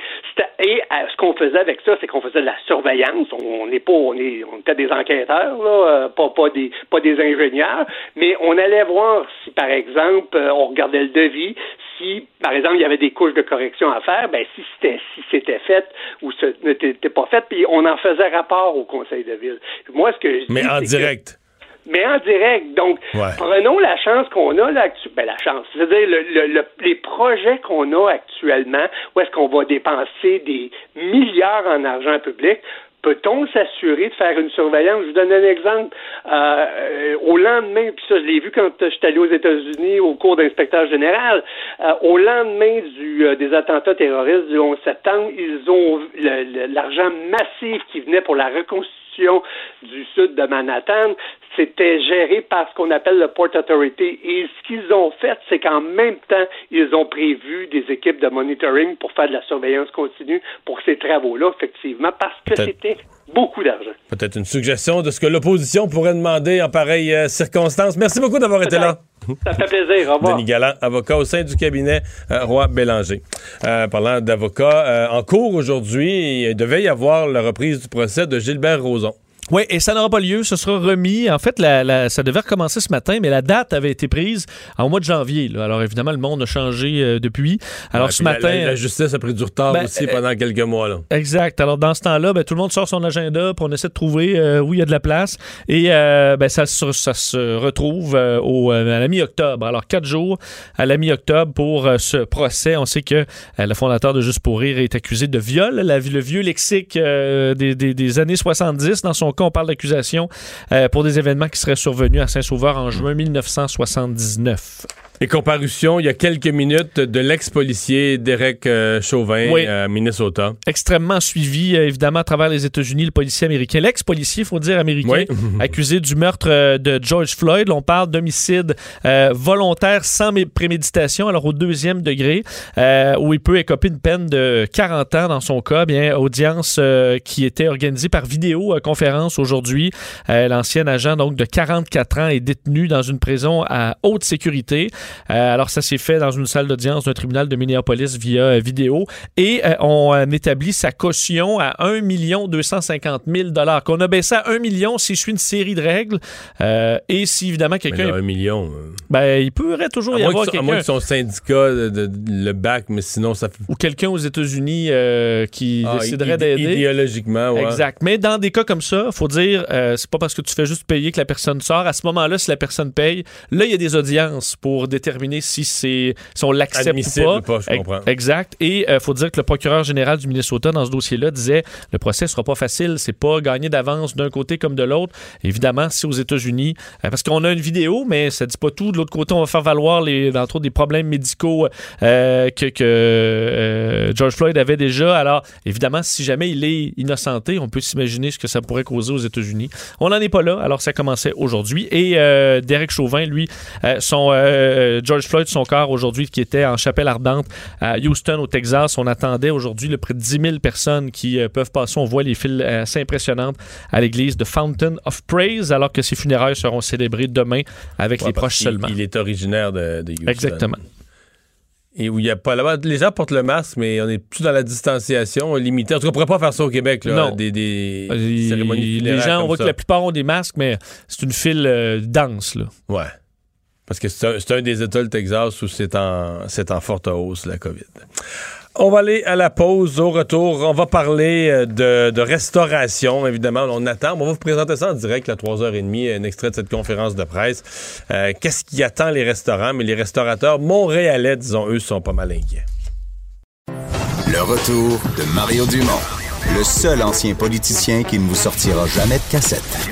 Et euh, ce qu'on faisait avec ça, c'est qu'on faisait de la surveillance. On n'est pas, on, est, on était des enquêteurs, là, euh, pas, pas, des, pas des ingénieurs, mais on allait voir si, par exemple, euh, on regardait le devis, si, par exemple, il y avait des couches de correction à faire, ben si c'était si c'était fait ou ce n'était pas fait, puis on en faisait rapport au conseil de ville. Moi, ce que je Mais en direct mais en direct. Donc, prenons la chance qu'on a là ben, la chance, c'est-à-dire le, les projets qu'on a actuellement, où est-ce qu'on va dépenser des milliards en argent public, Peut-on s'assurer de faire une surveillance? Je vous donne un exemple. Euh, au lendemain, puis ça, je l'ai vu quand j'étais allé aux États-Unis au cours d'inspecteur général, euh, au lendemain du, euh, des attentats terroristes du 11 septembre, ils ont l'argent massif qui venait pour la reconstitution du sud de Manhattan, c'était géré par ce qu'on appelle le Port Authority. Et ce qu'ils ont fait, c'est qu'en même temps, ils ont prévu des équipes de monitoring pour faire de la surveillance continue pour ces travaux-là, effectivement, parce que c'était beaucoup d'argent. Peut-être une suggestion de ce que l'opposition pourrait demander en pareille euh, circonstance. Merci beaucoup d'avoir été là. Ça fait plaisir. Au revoir. Denis Galland, avocat au sein du cabinet euh, Roi Bélanger. Euh, parlant d'avocats, en cours aujourd'hui, il devait y avoir la reprise du procès de Gilbert Rozon. Oui, et ça n'aura pas lieu. Ce sera remis. En fait, la, ça devait recommencer ce matin, mais la date avait été prise au mois de janvier. Là. Alors, évidemment, le monde a changé euh, depuis. Alors, ce matin. La, justice a pris du retard ben, aussi pendant quelques mois. Là. Exact. Alors, dans ce temps-là, ben, tout le monde sort son agenda, puis on essaie de trouver euh, où il y a de la place. Et euh, ben, ça, ça, se retrouve au, à la mi-octobre. Alors, quatre jours à la mi-octobre pour ce procès. On sait que le fondateur de Juste pour rire est accusé de viol. Le vieux lexique des, des, des, années 70 dans son on parle d'accusation euh, pour des événements qui seraient survenus à Saint-Sauveur en juin 1979. Et comparution, il y a quelques minutes, de l'ex-policier Derek euh, Chauvin Oui. Minnesota. extrêmement suivi, euh, évidemment, à travers les États-Unis, le policier américain, l'ex-policier, il faut dire américain, Oui. accusé du meurtre euh, de George Floyd. On parle d'homicide volontaire sans mé- préméditation, alors au deuxième degré, où il peut écoper une peine de 40 ans dans son cas. Bien, audience qui était organisée par vidéoconférence aujourd'hui. L'ancien agent, donc de 44 ans, est détenu dans une prison à haute sécurité. Euh, alors, ça s'est fait dans une salle d'audience d'un tribunal de Minneapolis via euh, vidéo. Et euh, on établit sa caution à 1 250 000 qu'on a baissé à 1 million s'il suit une série de règles. Et si, évidemment, quelqu'un... là, un million. Ben, il pourrait toujours À y avoir que, à moins quelqu'un... que son syndicat de, de- le bac, mais sinon, ça. Ou quelqu'un aux États-Unis euh, qui Ah, déciderait d'aider. Idéologiquement, ouais. Exact. Mais dans des cas comme ça, faut dire, euh, c'est pas parce que tu fais juste payer que la personne sort. À ce moment-là, si la personne paye, là, il y a des audiences pour déterminer si c'est si on l'accepte ou pas. pas, je comprends. Exact. Et euh, faut dire que le procureur général du Minnesota dans ce dossier-là disait le procès sera pas facile, c'est pas gagner d'avance d'un côté comme de l'autre. Évidemment, si aux États-Unis, euh, parce qu'on a une vidéo, mais ça dit pas tout. De l'autre côté, on va faire valoir les, entre autres, des problèmes médicaux euh, que, que George Floyd avait déjà. Alors, évidemment, si jamais il est innocenté, on peut s'imaginer ce que ça pourrait causer aux États-Unis. On n'en est pas là, alors ça commençait aujourd'hui. Et Derek Chauvin, lui, son euh, George Floyd, son corps aujourd'hui, qui était en chapelle ardente à Houston, au Texas, on attendait aujourd'hui le près de 10 000 personnes qui euh, peuvent passer. On voit les files euh, assez impressionnantes à l'église de Fountain of Praise, alors que ses funérailles seront célébrées demain avec Ouais, les proches seulement. Il est originaire de, de Houston. Exactement. Et où il y a pas là-bas. Les gens portent le masque, mais on est plus dans la distanciation limitée. En tout cas, on pourrait pas faire ça au Québec, là. Non. Des, des cérémonies les gens, on voit ça. que la plupart ont des masques, mais c'est une file euh, dense. Là. Ouais. Parce que c'est un, des États, le Texas, où c'est en, forte hausse, la COVID. On va aller à la pause. Au retour, on va parler euh, de, de restauration, évidemment. On attend. On va vous présenter ça en direct à 3h30, un extrait de cette conférence de presse. Euh, Qu'est-ce qui attend les restaurants? Mais les restaurateurs montréalais, disons, eux, sont pas mal inquiets. Le retour de Mario Dumont, le seul ancien politicien qui ne vous sortira jamais de cassette.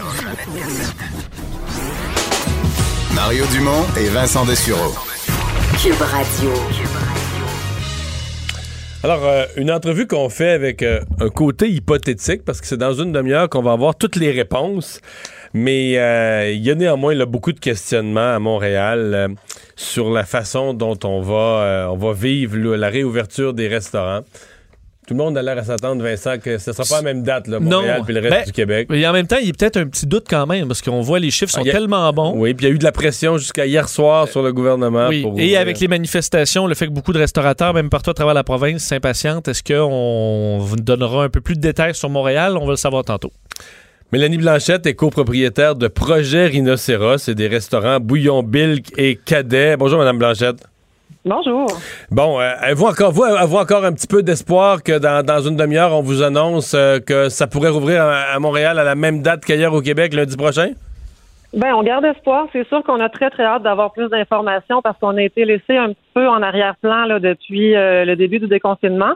Mario Dumont et Vincent Dessureau. Cube Radio. Alors, euh, une entrevue qu'on fait avec euh, un côté hypothétique, parce que c'est dans une demi-heure qu'on va avoir toutes les réponses. Mais euh, il y a néanmoins là, beaucoup de questionnements à Montréal euh, sur la façon dont on va, euh, on va vivre là, la réouverture des restaurants. Tout le monde a l'air à s'attendre, Vincent, que ce ne sera pas la même date, là, Montréal et le reste Ben, du Québec. Et en même temps, il y a peut-être un petit doute quand même, parce qu'on voit les chiffres sont Ah, a- tellement bons. Oui, puis il y a eu de la pression jusqu'à hier soir sur le gouvernement. Oui, pour et avec les manifestations, le fait que beaucoup de restaurateurs, même partout à travers la province, s'impatientent, est-ce qu'on vous donnera un peu plus de détails sur Montréal? On va le savoir tantôt. Mélanie Blanchette est copropriétaire de Projet Rhinocéros et des restaurants Bouillon Bilk et Cadet. Bonjour, Madame Blanchette. Bonjour. Bon, euh, avez-vous encore, vous, encore un petit peu d'espoir que dans, dans une demi-heure, on vous annonce euh, que ça pourrait rouvrir à, à Montréal à la même date qu'ailleurs au Québec lundi prochain? Ben, on garde espoir. C'est sûr qu'on a très, très hâte d'avoir plus d'informations parce qu'on a été laissé un petit peu en arrière-plan là, depuis euh, le début du déconfinement.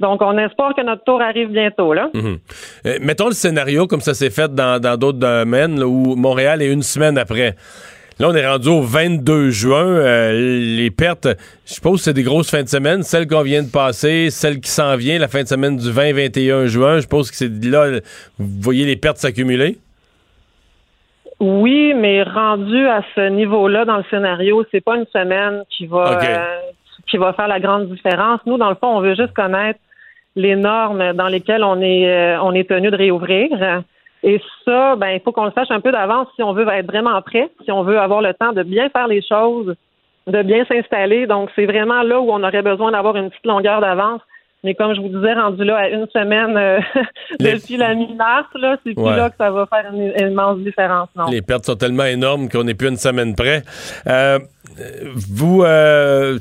Donc, on espère que notre tour arrive bientôt. Là. Mhm. Euh, mettons le scénario comme ça s'est fait dans dans d'autres domaines là, où Montréal est une semaine après. Là, on est rendu au 22 juin. Euh, les pertes, je suppose que c'est des grosses fins de semaine. Celle qu'on vient de passer, celle qui s'en vient, la fin de semaine du 20-21 juin. Je suppose que c'est là, vous voyez les pertes s'accumuler? Oui, mais rendu à ce niveau-là dans le scénario, c'est pas une semaine qui va euh, qui va faire la grande différence. Nous, dans le fond, on veut juste connaître les normes dans lesquelles on est euh, on est tenu de réouvrir. Et ça, ben, il faut qu'on le sache un peu d'avance si on veut être vraiment prêt, si on veut avoir le temps de bien faire les choses, de bien s'installer. Donc, c'est vraiment là où on aurait besoin d'avoir une petite longueur d'avance. Mais comme je vous disais, rendu là à une semaine euh, Les- depuis la mi-mars, là, c'est plus Ouais. là que ça va faire une, une immense différence. Non. Les pertes sont tellement énormes qu'on n'est plus une semaine près. Euh, vous, euh,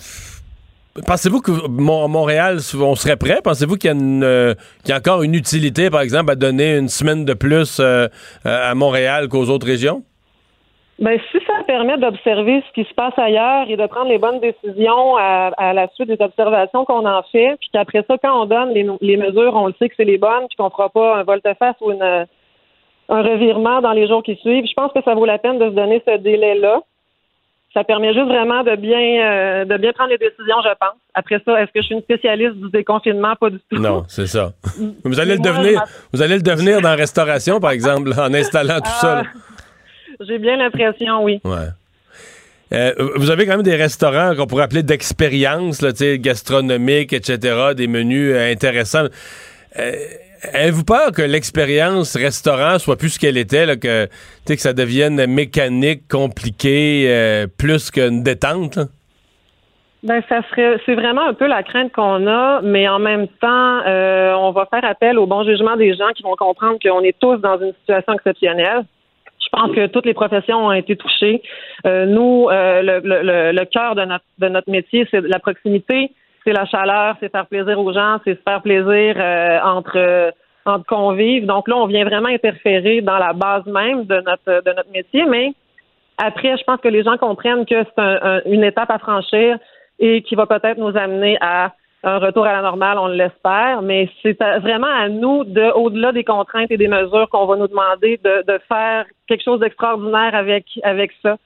pensez-vous que Mon- Montréal, on serait prêt? Pensez-vous qu'il y, euh, qu'il y a encore une utilité, par exemple, à donner une semaine de plus euh, euh, à Montréal qu'aux autres régions? Ben, si ça permet d'observer ce qui se passe ailleurs et de prendre les bonnes décisions à, la suite des observations qu'on en fait, puis qu'après ça, quand on donne les, mesures, on le sait que c'est les bonnes, puis qu'on fera pas un volte-face ou un revirement dans les jours qui suivent, je pense que ça vaut la peine de se donner ce délai-là. Ça permet juste vraiment de bien, euh, de bien prendre les décisions, je pense. Après ça, est-ce que je suis une spécialiste du déconfinement? Pas du tout. Non, c'est ça. vous allez le devenir. Vous allez le devenir dans la restauration, par exemple, en installant tout ça. là. J'ai bien l'impression, oui. Ouais. Euh, vous avez quand même des restaurants qu'on pourrait appeler d'expérience, gastronomiques, etc., des menus euh, intéressants. Avez-vous peur que l'expérience restaurant soit plus ce qu'elle était, là, que, que ça devienne mécanique, compliqué, euh, plus qu'une détente? Ben, ça serait, c'est vraiment un peu la crainte qu'on a, mais en même temps, euh, on va faire appel au bon jugement des gens qui vont comprendre qu'on est tous dans une situation exceptionnelle. Je pense que toutes les professions ont été touchées. Euh, nous, euh, le, le, le, le cœur de notre, de notre métier, c'est la proximité, c'est la chaleur, c'est faire plaisir aux gens, c'est se faire plaisir euh, entre euh, entre convives. Donc là, on vient vraiment interférer dans la base même de notre de notre métier, mais après, je pense que les gens comprennent que c'est un- un- une étape à franchir et qui va peut-être nous amener à un retour à la normale, on l'espère, mais c'est vraiment à nous, de, au-delà des contraintes et des mesures, qu'on va nous demander de, de faire quelque chose d'extraordinaire avec, avec ça.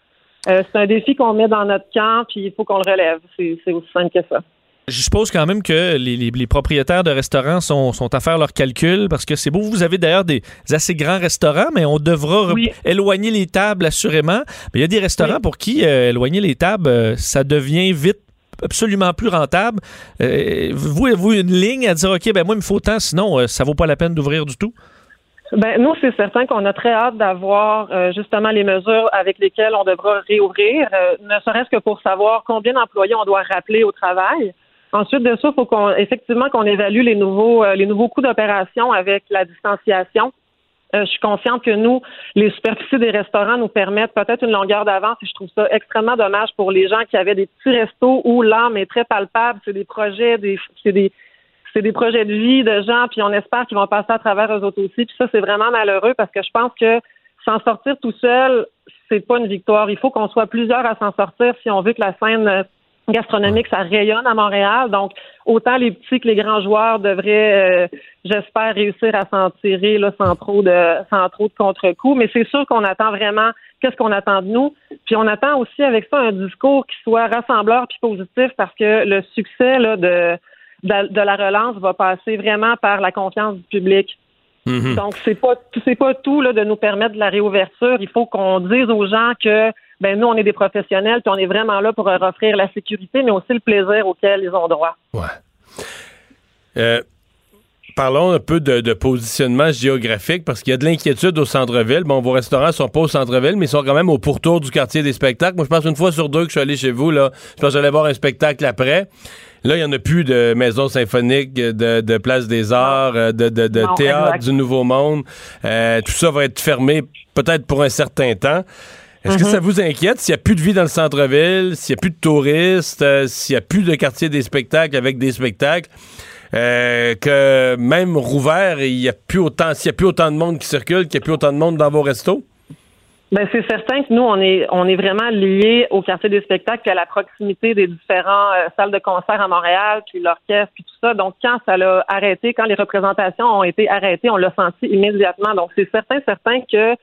Euh, c'est un défi qu'on met dans notre camp, puis il faut qu'on le relève. C'est aussi simple que ça. Je suppose quand même que les, les- les propriétaires de restaurants sont, sont à faire leurs calculs parce que c'est beau. Vous avez d'ailleurs des assez grands restaurants, mais on devra Oui. éloigner les tables assurément. Mais il y a des restaurants Oui. pour qui euh, éloigner les tables, euh, ça devient vite absolument plus rentable. Euh, vous avez-vous une ligne à dire, OK, ben moi, il me faut tant, sinon, ça vaut pas la peine d'ouvrir du tout? Ben, nous, c'est certain qu'on a très hâte d'avoir euh, justement les mesures avec lesquelles on devra réouvrir, euh, ne serait-ce que pour savoir combien d'employés on doit rappeler au travail. Ensuite de ça, il faut qu'on effectivement qu'on évalue les nouveaux euh, les nouveaux coûts d'opération avec la distanciation. Euh, je suis consciente que nous, les superficies des restaurants nous permettent peut-être une longueur d'avance et je trouve ça extrêmement dommage pour les gens qui avaient des petits restos où l'âme est très palpable. C'est des projets, des, c'est des, c'est des projets de vie de gens, puis on espère qu'ils vont passer à travers eux autres aussi. Puis ça, c'est vraiment malheureux parce que je pense que s'en sortir tout seul, c'est pas une victoire. Il faut qu'on soit plusieurs à s'en sortir si on veut que la scène gastronomique, ça rayonne à Montréal. Donc, autant les petits que les grands joueurs devraient, euh, j'espère, réussir à s'en tirer là, sans trop de sans trop de contre-coups. Mais c'est sûr qu'on attend vraiment qu'est-ce qu'on attend de nous. Puis on attend aussi avec ça un discours qui soit rassembleur puis positif parce que le succès là, de, de, de la relance va passer vraiment par la confiance du public. Mhm. Donc, c'est pas c'est pas tout là, de nous permettre de la réouverture. Il faut qu'on dise aux gens que ben nous, on est des professionnels, puis on est vraiment là pour leur offrir la sécurité, mais aussi le plaisir auquel ils ont droit. Ouais. Euh, parlons un peu de, de positionnement géographique parce qu'il y a de l'inquiétude au centre-ville. Bon, vos restaurants sont pas au centre-ville, mais ils sont quand même au pourtour du quartier des spectacles. Moi, je pense une fois sur deux que je suis allé chez vous, là, je pense que j'allais voir un spectacle après. Là, il n'y en a plus de maison symphonique, de, de place des arts, euh, de, de, de Non, théâtre exact. du Nouveau Monde. Euh, tout ça va être fermé peut-être pour un certain temps. Est-ce que Mhm. ça vous inquiète s'il n'y a plus de vie dans le centre-ville, s'il n'y a plus de touristes, euh, s'il n'y a plus de quartier des spectacles avec des spectacles, euh, que même rouvert, il y a plus autant, s'il n'y a plus autant de monde qui circule, qu'il n'y a plus autant de monde dans vos restos? Ben c'est certain que nous on est on est vraiment liés au quartier des spectacles puis à la proximité des différents euh, salles de concert à Montréal puis l'orchestre puis tout ça. Donc quand ça l'a arrêté, quand les représentations ont été arrêtées, on l'a senti immédiatement. Donc c'est certain certain que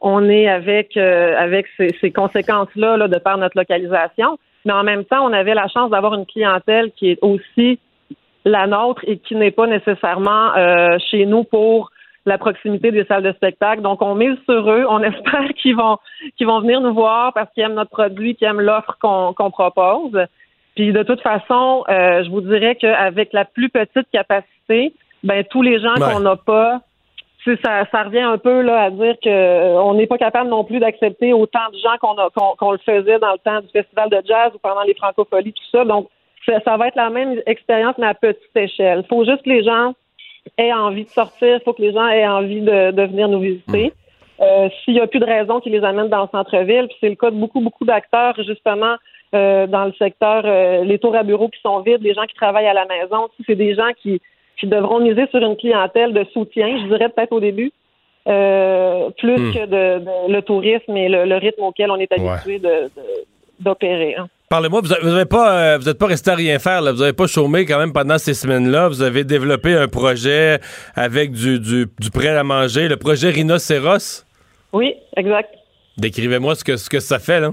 on est avec euh, avec ces, ces conséquences là, là de par notre localisation. Mais en même temps, on avait la chance d'avoir une clientèle qui est aussi la nôtre et qui n'est pas nécessairement euh, chez nous pour la proximité des salles de spectacle. Donc, on mise sur eux. On espère qu'ils vont qu'ils vont venir nous voir parce qu'ils aiment notre produit, qu'ils aiment l'offre qu'on qu'on propose. Puis, de toute façon, euh, je vous dirais qu'avec la plus petite capacité, ben tous les gens Ouais. qu'on n'a pas, ça, ça revient un peu là à dire que euh, on n'est pas capable non plus d'accepter autant de gens qu'on le faisait dans le temps du festival de jazz ou pendant les francopholies, tout ça. Donc, ça, ça va être la même expérience, mais à petite échelle. Il faut juste que les gens aient envie de sortir, il faut que les gens aient envie de, de venir nous visiter. Euh, S'il n'y a plus de raison qui les amène dans le centre-ville, puis c'est le cas de beaucoup, beaucoup d'acteurs, justement, euh, dans le secteur, euh, les tours à bureaux qui sont vides, les gens qui travaillent à la maison, c'est des gens qui, qui devront miser sur une clientèle de soutien, je dirais peut-être au début, euh, plus Hmm. que de, de- le tourisme et le, le rythme auquel on est habitué d'opérer. hein. Parlez-moi, vous n'êtes pas, euh, vous êtes pas resté à rien faire, là. vous n'avez pas chômé quand même pendant ces semaines-là. Vous avez développé un projet avec du, du, du prêt à manger, le projet Rhinocéros? Oui, exact. Décrivez-moi ce que, ce que ça fait, là.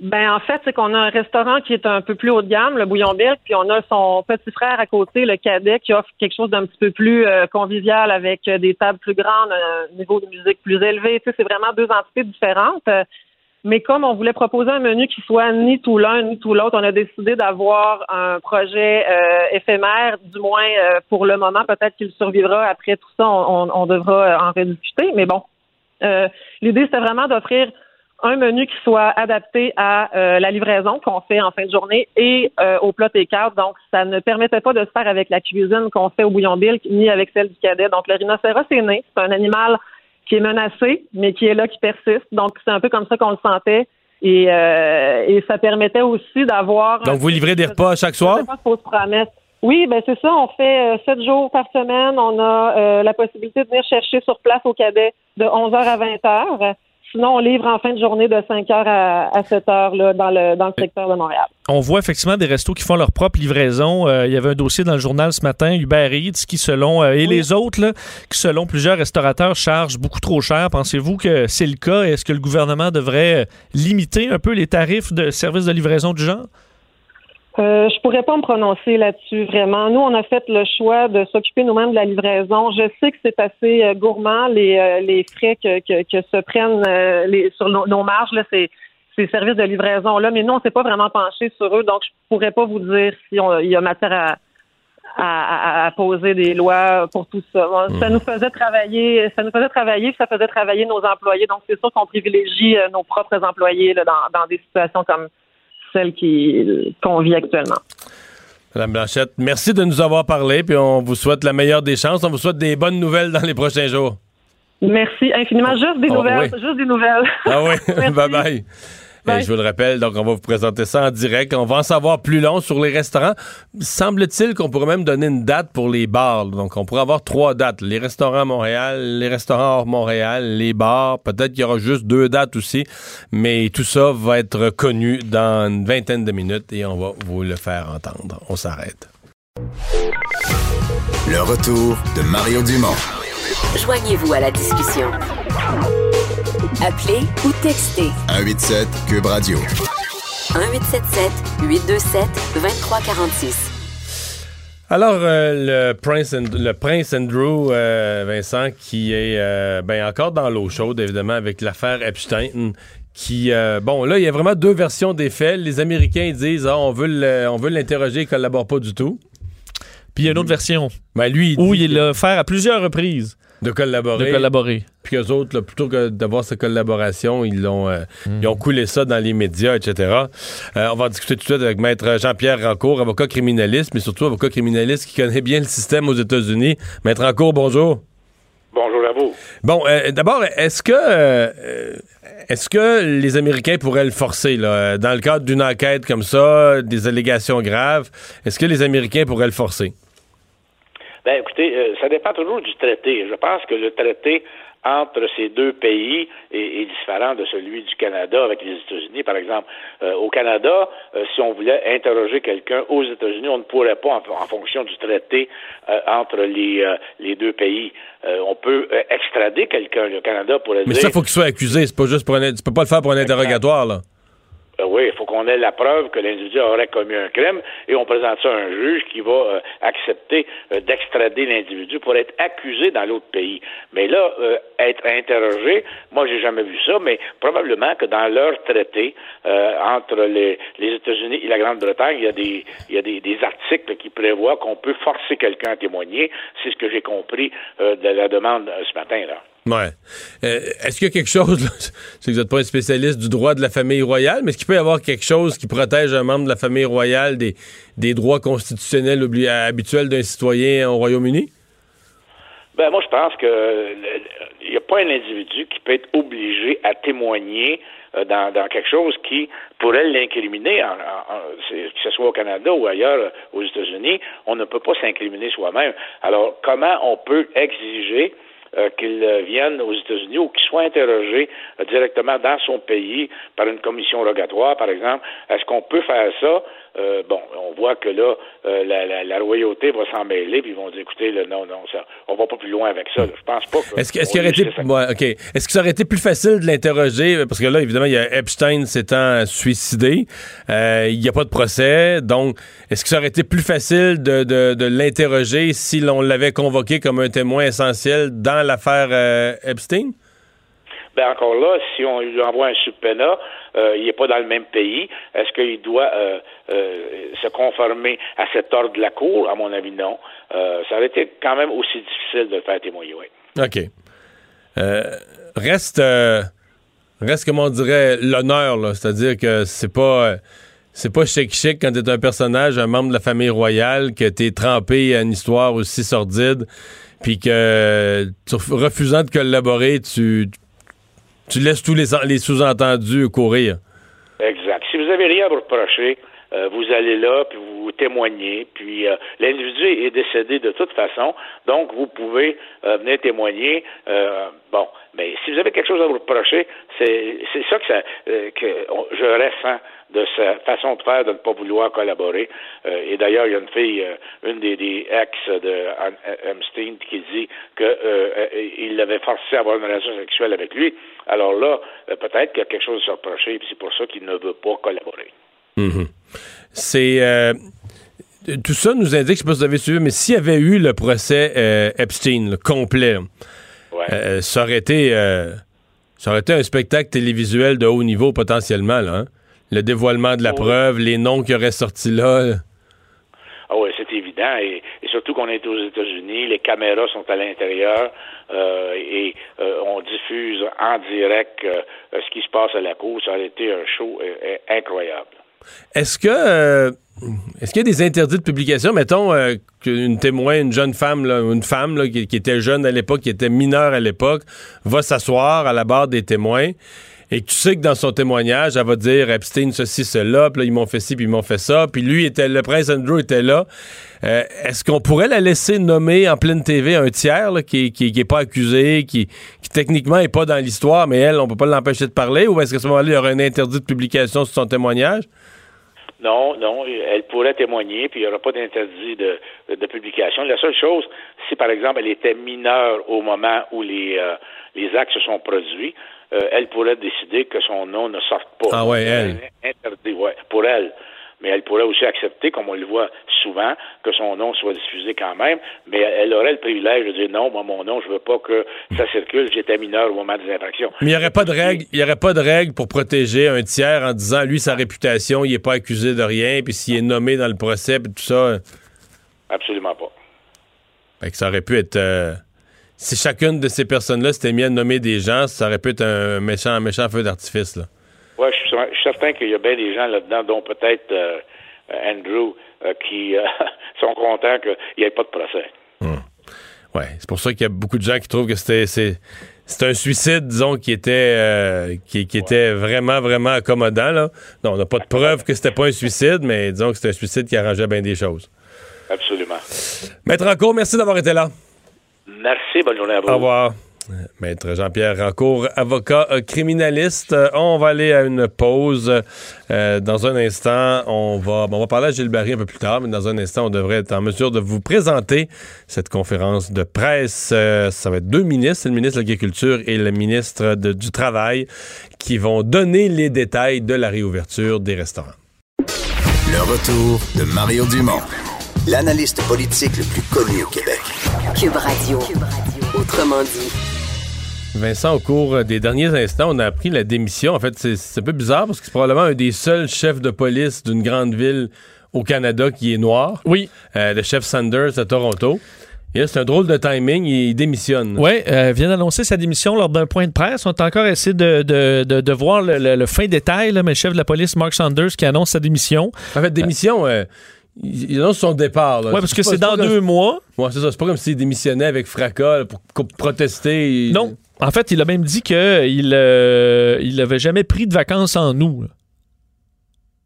Ben en fait, c'est qu'on a un restaurant qui est un peu plus haut de gamme, le Bouillon Bill, puis on a son petit frère à côté, le Cadet, qui offre quelque chose d'un petit peu plus euh, convivial avec euh, des tables plus grandes, un niveau de musique plus élevé. Tu sais, c'est vraiment deux entités différentes. Euh, mais comme on voulait proposer un menu qui soit ni tout l'un ni tout l'autre, on a décidé d'avoir un projet éphémère, du moins pour le moment. Peut-être qu'il survivra après tout ça, on, on devra en rediscuter. Mais bon, l'idée c'était vraiment d'offrir un menu qui soit adapté à euh, la livraison qu'on fait en fin de journée et euh, au plat et cartes. Donc, ça ne permettait pas de se faire avec la cuisine qu'on fait au bouillon bill ni avec celle du cadet. Donc, le rhinocéros est né. C'est un animal qui est menacé, mais qui est là, qui persiste. Donc, c'est un peu comme ça qu'on le sentait. Et, euh, et ça permettait aussi d'avoir... Donc, vous livrez des repas chaque soir? Oui, ben c'est ça. On fait sept jours par semaine. On a la possibilité de venir chercher sur place au cadet de 11h à 20h. Sinon, on livre en fin de journée de 5 h à, 7 h là, dans, le, dans le secteur de Montréal. On voit effectivement des restos qui font leur propre livraison. Euh, il y avait un dossier dans le journal ce matin, Uber Eats, qui selon, euh, et les autres, là, qui selon plusieurs restaurateurs chargent beaucoup trop cher. Pensez-vous que c'est le cas? Est-ce que le gouvernement devrait euh, limiter un peu les tarifs de services de livraison du genre? Euh, je pourrais pas me prononcer là-dessus vraiment. Nous, on a fait le choix de s'occuper nous-mêmes de la livraison. Je sais que c'est assez euh, gourmand les, euh, les frais que, que, que, se prennent euh, les, sur nos, marges là, ces, ces services de livraison là. Mais nous, on s'est pas vraiment penché sur eux, donc je pourrais pas vous dire si il y a matière à, à, à, poser des lois pour tout ça. Ça nous faisait travailler, ça nous faisait travailler, ça faisait travailler nos employés. Donc c'est sûr qu'on privilégie nos propres employés là, dans, dans des situations comme celle qu'on vit actuellement. Madame Blanchette, merci de nous avoir parlé, puis on vous souhaite la meilleure des chances. On vous souhaite des bonnes nouvelles dans les prochains jours. Merci infiniment. Juste des oh, nouvelles. Juste des nouvelles. Ah oui. bye bye je vous le rappelle, donc on va vous présenter ça en direct. On va en savoir plus long sur les restaurants. Semble-t-il qu'on pourrait même donner une date pour les bars. Donc on pourrait avoir trois dates. Les restaurants à Montréal, les restaurants hors Montréal, les bars. Peut-être qu'il y aura juste deux dates aussi. Mais tout ça va être connu dans une vingtaine de minutes et on va vous le faire entendre. On s'arrête. Le retour de Mario Dumont. Joignez-vous à la discussion. Appelez ou textez. 187 Cube Radio. 1877 827 2346. Alors, euh, le, Prince le Prince Andrew, euh, Vincent, qui est euh, ben, encore dans l'eau chaude, évidemment, avec l'affaire Epstein, qui, bon, là, il y a vraiment deux versions des faits. Les Américains disent, ah, on veut l'interroger, il collabore pas du tout. Puis il y a une autre version. Ben, lui, où il l'a fait à plusieurs reprises. De collaborer. De collaborer. Puis eux autres, plutôt que d'avoir cette collaboration, ils l'ont euh, ils ont coulé ça dans les médias, etc. Euh, on va en discuter tout de suite avec Maître Jean-Pierre Rancourt, avocat criminaliste, mais surtout avocat criminaliste qui connaît bien le système aux États-Unis. Maître Rancourt, bonjour. Bonjour à vous. Bon, euh, d'abord, est-ce que est-ce que les Américains pourraient le forcer, là, dans le cadre d'une enquête comme ça, des allégations graves, est-ce que les Américains pourraient le forcer? Ben, écoutez, euh, ça dépend toujours du traité. Je pense que le traité entre ces deux pays est, différent de celui du Canada avec les États-Unis, par exemple. Euh, au Canada, euh, si on voulait interroger quelqu'un aux États-Unis, on ne pourrait pas, en, fonction du traité entre les, les deux pays. on peut extrader quelqu'un. Le Canada pourrait Mais ça, il faut qu'il soit accusé. C'est pas juste pour un, tu peux pas le faire pour un interrogatoire, là. Euh, oui, il faut qu'on ait la preuve que l'individu aurait commis un crime et on présente ça à un juge qui va euh, accepter euh, d'extrader l'individu pour être accusé dans l'autre pays. Mais là, être interrogé, moi j'ai jamais vu ça, mais probablement que dans leur traité entre les, États-Unis et la Grande-Bretagne, il y a des il y a des articles qui prévoient qu'on peut forcer quelqu'un à témoigner. C'est ce que j'ai compris de la demande ce matin là. Ouais. Euh, est-ce qu'il y a quelque chose, c'est que vous n'êtes pas un spécialiste du droit de la famille royale, mais est-ce qu'il peut y avoir quelque chose qui protège un membre de la famille royale des, des droits constitutionnels habituels d'un citoyen au Royaume-Uni? Ben, moi, je pense que il n'y a pas un individu qui peut être obligé à témoigner euh, dans, dans, quelque chose qui pourrait l'incriminer, que ce soit au Canada ou ailleurs aux États-Unis. On ne peut pas s'incriminer soi-même. Alors, comment on peut exiger euh, qu'il euh, vienne aux États-Unis ou qu'il soit interrogé euh, directement dans son pays par une commission rogatoire, par exemple. Est-ce qu'on peut faire ça? Euh, bon, on voit que là, euh, la, la, la, royauté va s'en mêler, puis ils vont dire, écoutez, là, non, non, ça, on va pas plus loin avec ça. Là. Je pense pas que. Est-ce que, est-ce qu'il aurait été, ouais, ok, est-ce que ça aurait été plus facile de l'interroger? Parce que là, évidemment, il y a Epstein s'étant suicidé, euh, il n'y a pas de procès, donc est-ce que ça aurait été plus facile de, de, de l'interroger si l'on l'avait convoqué comme un témoin essentiel dans l'affaire euh, Epstein? Ben encore là, si on lui envoie un subpoena, euh, il n'est pas dans le même pays. Est-ce qu'il doit euh, euh, se conformer à cet ordre de la Cour? À mon avis, non. Ça aurait été quand même aussi difficile de le faire témoigner, oui. OK. Reste, reste, comme on dirait, l'honneur. C'est-à-dire que c'est pas... C'est pas chic-chic quand t'es un personnage, un membre de la famille royale, que t'es trempé à une histoire aussi sordide, puis que, refusant de collaborer, tu, tu laisses tous les, les sous-entendus courir. Exact. Si vous avez rien à vous reprocher, euh, vous allez là, puis vous témoignez, puis euh, l'individu est décédé de toute façon, donc vous pouvez euh, venir témoigner. bon, mais si vous avez quelque chose à vous reprocher, c'est ça que, ça, que je ressens de sa façon de faire de ne pas vouloir collaborer. et d'ailleurs, il y a une fille, une des, des, ex de Epstein qui dit qu'il l'avait forcé à avoir une relation sexuelle avec lui. Alors là, peut-être qu'il y a quelque chose à se reprocher, et c'est pour ça qu'il ne veut pas collaborer. Mm-hmm. C'est. Euh, tout ça nous indique, je sais pas si vous avez suivi, mais s'il y avait eu le procès euh, Epstein le complet, ouais. euh, ça, aurait été, ça aurait été un spectacle télévisuel de haut niveau potentiellement. Là, hein? Le dévoilement de la preuve, les noms qui auraient sorti là. Ah oui, c'est évident. Et, et surtout qu'on est aux États-Unis, les caméras sont à l'intérieur euh, et euh, on diffuse en direct euh, ce qui se passe à la cour. Ça aurait été un show incroyable. Est-ce que euh, est-ce qu'il y a des interdits de publication? Mettons euh, qu'une témoin, une jeune femme, une femme qui, était jeune à l'époque, qui était mineure à l'époque, va s'asseoir à la barre des témoins et tu sais que dans son témoignage, elle va dire Epstein, ceci, cela, puis là, ils m'ont fait ci, puis ils m'ont fait ça, puis lui, était, le prince Andrew était là. Euh, Est-ce qu'on pourrait la laisser nommer en pleine TV un tiers qui, qui, qui est pas accusé, qui, techniquement est pas dans l'histoire, mais elle, on peut pas l'empêcher de parler, ou est-ce qu'à ce, moment-là, il y aurait un interdit de publication sur son témoignage? Non, non, elle pourrait témoigner, puis il n'y aura pas d'interdit de, de, publication. La seule chose, si par exemple elle était mineure au moment où les, euh, les actes se sont produits, euh, elle pourrait décider que son nom ne sorte pas. Ah ouais, elle. Interdit, ouais, pour elle. Mais elle pourrait aussi accepter, comme on le voit souvent, que son nom soit diffusé quand même, mais elle aurait le privilège de dire non, moi mon nom, je veux pas que ça circule, j'étais mineur au moment des infractions. Mais il n'y aurait pas de règle, il y aurait pas de règle pour protéger un tiers en disant lui sa réputation, il n'est pas accusé de rien, puis s'il est nommé dans le procès, puis tout ça. Absolument pas. Fait que ça aurait pu être euh, si chacune de ces personnes-là s'était mis à nommer des gens, ça aurait pu être un méchant, un méchant feu d'artifice là. Oui, je, je suis certain qu'il y a bien des gens là-dedans, dont peut-être euh, Andrew, euh, qui euh, sont contents qu'il n'y ait pas de procès. Hum. Oui, c'est pour ça qu'il y a beaucoup de gens qui trouvent que c'était c'est, un suicide, disons, qui était euh, qui, qui, était vraiment, vraiment accommodant. Là. Non, on n'a pas de preuve que c'était pas un suicide, mais disons que c'était un suicide qui arrangeait bien des choses. Absolument. Maître Rancourt, merci d'avoir été là. Merci, bonne journée à vous. Au revoir. Maître Jean-Pierre Rancourt, avocat euh, criminaliste. Euh, on va aller à une pause. Euh, dans un instant, on va, bon, on va parler à Gilles Barry un peu plus tard, mais dans un instant, on devrait être en mesure de vous présenter cette conférence de presse. Euh, ça va être deux ministres, le ministre de l'Agriculture et le ministre de, du Travail, qui vont donner les détails de la réouverture des restaurants. Le retour de Mario Dumont, l'analyste politique le plus connu au Québec. Cube Radio. Cube Radio. Autrement dit. Vincent, au cours des derniers instants, on a appris la démission. En fait, c'est un peu bizarre parce que c'est probablement un des seuls chefs de police d'une grande ville au Canada qui est noir. Oui. Euh, le chef Sanders à Toronto. Et là, c'est un drôle de timing, il démissionne. Oui, euh, vient d'annoncer sa démission lors d'un point de presse. On a encore essayé de, de, de, de voir le, le, le, fin détail, là, mais le chef de la police, Mark Sanders, qui annonce sa démission. En fait, démission... Euh, il annonce son départ. Oui, parce que c'est dans deux mois. C'est ça. C'est pas comme s'il démissionnait avec fracas là, pour, pour, protester. Non. En fait, il a même dit qu'il euh, il avait jamais pris de vacances en août.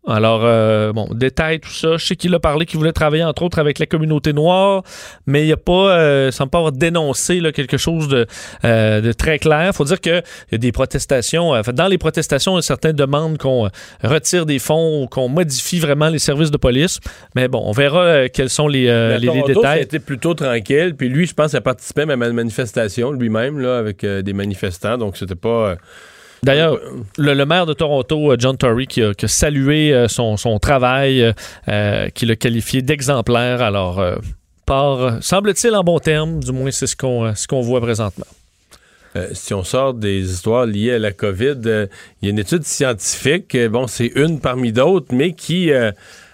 Alors, euh, bon, détail, tout ça. Je sais qu'il a parlé qu'il voulait travailler, entre autres, avec la communauté noire, mais il n'y a pas, euh, semble pas avoir dénoncé là, quelque chose de, euh, de très clair. faut dire qu'il y a des protestations. euh, dans les protestations, certains demandent qu'on retire des fonds ou qu'on modifie vraiment les services de police. Mais bon, on verra quels sont les, Mais les, les Toronto, a détails. plutôt tranquille. Puis lui, je pense, a participé même à une manifestation lui-même, là, avec des manifestants. Donc, c'était pas. D'ailleurs, le, maire de Toronto, euh, John Tory, qui a, salué euh, son, travail, euh, qui l'a qualifié d'exemplaire. Alors, part, semble-t-il, en bon terme, du moins c'est ce qu'on voit présentement. Si on sort des histoires liées à la COVID, il y a une étude scientifique, bon, c'est une parmi d'autres, mais qui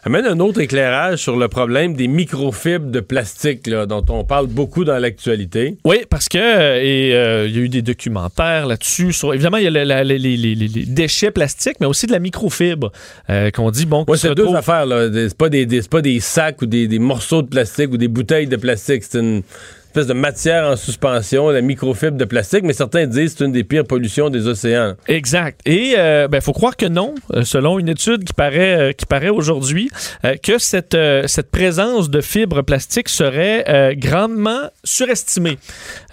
amène un autre éclairage sur le problème des microfibres de plastique, là, dont on parle beaucoup dans l'actualité. Oui, parce que euh, et, euh, il y a eu des documentaires là-dessus. Sur, évidemment, il y a la- les, les- les- les déchets plastiques, mais aussi de la microfibre euh, qu'on dit bon. Ouais, c'est deux affaires, là. C'est pas des, des- c'est pas des sacs ou des, des morceaux de plastique ou des bouteilles de plastique. C'est une espèce de matière en suspension, la microfibre de plastique, mais certains disent que c'est une des pires pollutions des océans. Exact. Et il ben, faut croire que non, euh, selon une étude qui paraît, euh, qui paraît aujourd'hui, euh, que cette, euh, cette présence de fibres plastiques serait euh, grandement surestimée.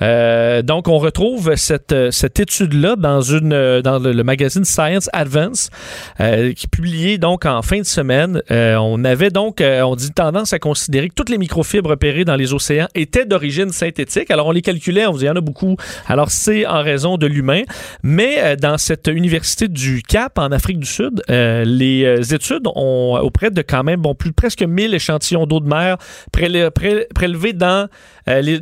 Euh, donc, on retrouve cette, euh, cette étude-là dans, une, euh, dans le, magazine Science Advance, euh, qui est publié donc en fin de semaine. Euh, on avait donc, euh, on dit tendance à considérer que toutes les microfibres opérées dans les océans étaient d'origine synthétique. Alors, on les calculait, on vous dit, il y en a beaucoup. Alors, c'est en raison de l'humain. Mais euh, dans cette université du Cap, en Afrique du Sud, euh, les euh, études ont, auprès de quand même bon, plus presque 1000 échantillons d'eau de mer prélevés dans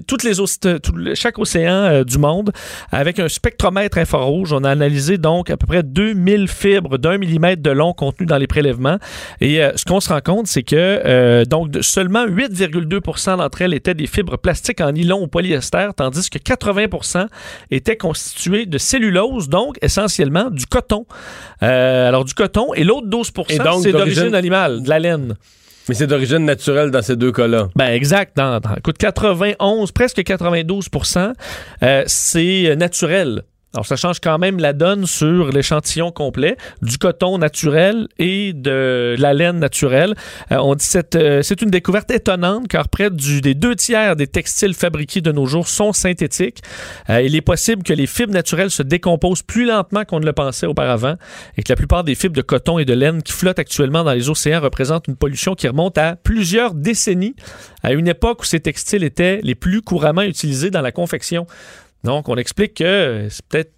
toutes les tout chaque océan du monde avec un spectromètre infrarouge. On a analysé donc à peu près 2000 fibres d'un millimètre de long contenues dans les prélèvements. Et ce qu'on se rend compte, c'est que donc seulement 8,2% d'entre elles étaient des fibres plastiques en nylon ou polyester, tandis que 80% étaient constituées de cellulose, donc essentiellement du coton. Euh, alors du coton et l'autre 12 Et donc, c'est d'origine- d'origine animale, de la laine. Mais c'est d'origine naturelle dans ces deux cas-là. Ben exact. Dans, dans- écoute, 91, presque 92 euh, c'est euh, naturel. Alors, ça change quand même la donne sur l'échantillon complet du coton naturel et de la laine naturelle. Euh, on dit euh, c'est une découverte étonnante car près du, des deux tiers des textiles fabriqués de nos jours sont synthétiques. Euh, il est possible que les fibres naturelles se décomposent plus lentement qu'on ne le pensait auparavant et que la plupart des fibres de coton et de laine qui flottent actuellement dans les océans représentent une pollution qui remonte à plusieurs décennies, à une époque où ces textiles étaient les plus couramment utilisés dans la confection. Donc, on explique que c'est peut-être.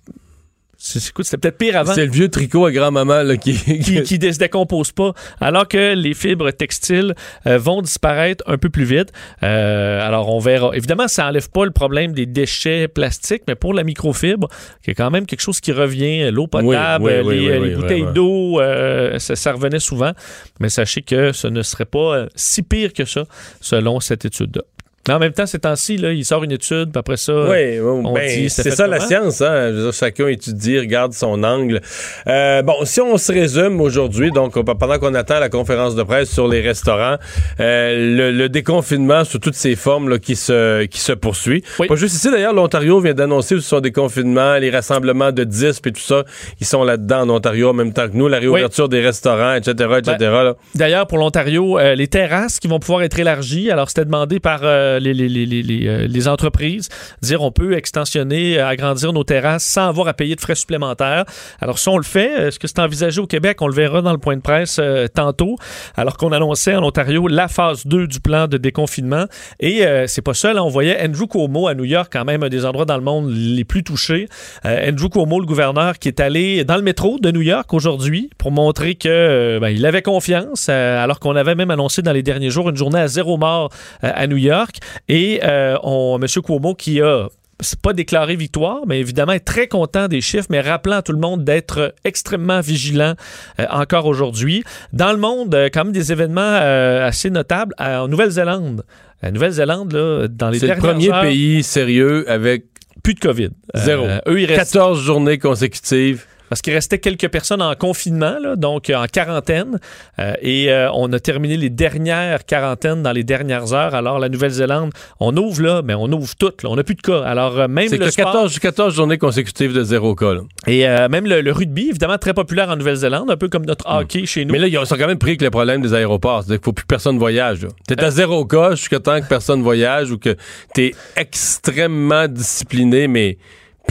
c'était peut-être pire avant. C'est le vieux tricot à grand-maman qui... Qui, qui ne se décompose pas, alors que les fibres textiles euh, vont disparaître un peu plus vite. Euh, alors, on verra. Évidemment, ça n'enlève pas le problème des déchets plastiques, mais pour la microfibre, qui est quand même quelque chose qui revient, l'eau potable, Oui, oui, oui, les, oui, les oui, bouteilles d'eau, euh, ça, ça revenait souvent. Mais sachez que ce ne serait pas si pire que ça, selon cette étude-là. Mais en même temps, ces temps-ci, il sort une étude, puis après ça, Oui, oui, on ben, dit, c'est ça la science. Hein? Je veux dire, chacun étudie, regarde son angle. Euh, bon, si on se résume aujourd'hui, donc on- pendant qu'on attend la conférence de presse sur les restaurants, euh, le, le déconfinement sous toutes ses formes là, qui se qui se poursuit. Pas juste ici d'ailleurs, l'Ontario vient d'annoncer son déconfinement, les rassemblements de 10 puis tout ça, ils sont là-dedans en Ontario en même temps que nous, la réouverture des restaurants, etc., etc. Ben. D'ailleurs, pour l'Ontario, euh, les terrasses qui vont pouvoir être élargies, alors c'était demandé par euh, euh, les entreprises, dire on peut extensionner, euh, agrandir nos terrasses sans avoir à payer de frais supplémentaires. Alors si on le fait, est-ce que c'est envisagé au Québec? On le verra dans le point de presse tantôt, alors qu'on annonçait en Ontario la phase 2 du plan de déconfinement. Et c'est pas seul, hein, on voyait Andrew Cuomo à New York, quand même un des endroits dans le monde les plus touchés. Andrew Cuomo, le gouverneur, qui est allé dans le métro de New York aujourd'hui pour montrer que ben, il avait confiance, alors qu'on avait même annoncé dans les derniers jours une journée à zéro mort à New York. Et euh, on, M. Cuomo qui a c'est pas déclaré victoire, mais évidemment est très content des chiffres, mais rappelant à tout le monde d'être extrêmement vigilant euh, encore aujourd'hui. Dans le monde, euh, quand même des événements euh, assez notables en Nouvelle-Zélande. La Nouvelle-Zélande, là, dans les C'est le dernières premier heures, pays sérieux avec plus de COVID. zéro. Eux, ils restent 14 journées consécutives. Parce qu'il restait quelques personnes en confinement, là, donc en quarantaine, euh, et euh, on a terminé les dernières quarantaines dans les dernières heures. Alors, la Nouvelle-Zélande, on ouvre là, mais on ouvre toutes. là. On n'a plus de cas. Alors, euh, même le que sport- 14, 14 journées consécutives de zéro cas. là. et euh, même le, le rugby, évidemment, très populaire en Nouvelle-Zélande, un peu comme notre hockey chez nous. Mais là, ils ont- sont quand même pris avec le problème des aéroports. C'est-à-dire qu'il faut plus que personne voyage. Tu es à zéro cas jusqu'à temps que personne voyage ou que tu es extrêmement discipliné, mais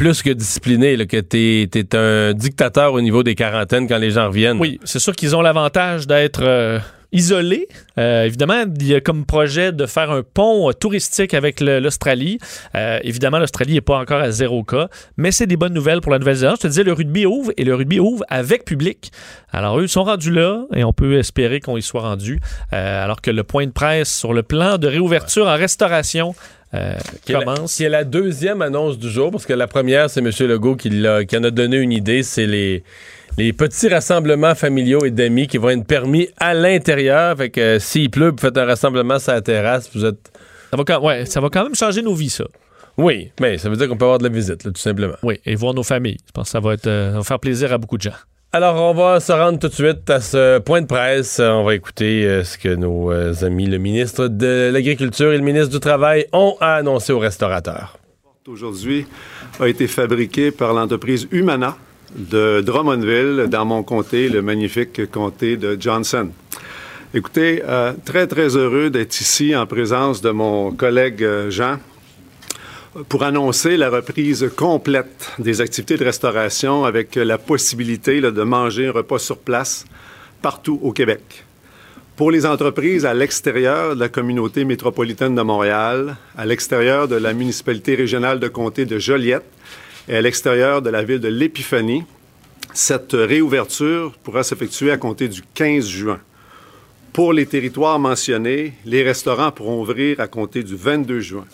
plus que discipliné, que tu es, un dictateur au niveau des quarantaines quand les gens reviennent. Oui, c'est sûr qu'ils ont l'avantage d'être euh, isolés. Euh, évidemment, il y a comme projet de faire un pont euh, touristique avec l'Australie. Euh, évidemment, l'Australie n'est pas encore à zéro cas, mais c'est des bonnes nouvelles pour la Nouvelle-Zélande. Je te disais, le rugby ouvre et le rugby ouvre avec public. Alors, eux, sont rendus là et on peut espérer qu'on y soit rendu. Euh, alors que le point de presse sur le plan de réouverture en restauration euh, Qui est, la, commence. qui est la deuxième annonce du jour, parce que la première, c'est M. Legault qui, en a donné une idée, c'est les, les petits rassemblements familiaux et d'amis qui vont être permis à l'intérieur. Fait que euh, s'il pleut, vous faites un rassemblement sur la terrasse, vous êtes... Ça va, quand, ouais, ça va quand même changer nos vies, ça. Oui, mais ça veut dire qu'on peut avoir de la visite, là, tout simplement. Oui, et voir nos familles. Je pense que ça va, être, euh, ça va faire plaisir à beaucoup de gens. Alors, on va se rendre tout de suite à ce point de presse. On va écouter euh, ce que nos euh, amis, le ministre de l'Agriculture et le ministre du Travail, ont à annoncer aux restaurateurs. Aujourd'hui a été fabriqué par l'entreprise Humana de Drummondville, dans mon comté, le magnifique comté de Johnson. Écoutez, euh, très, très heureux d'être ici en présence de mon collègue Jean pour annoncer la reprise complète des activités de restauration avec la possibilité de manger un repas sur place partout au Québec. Pour les entreprises à l'extérieur de la communauté métropolitaine de Montréal, à l'extérieur de la municipalité régionale de comté de Joliette et à l'extérieur de la ville de l'Épiphanie, cette réouverture pourra s'effectuer à compter du 15 juin. Pour les territoires mentionnés, les restaurants pourront ouvrir à compter du 22 juin.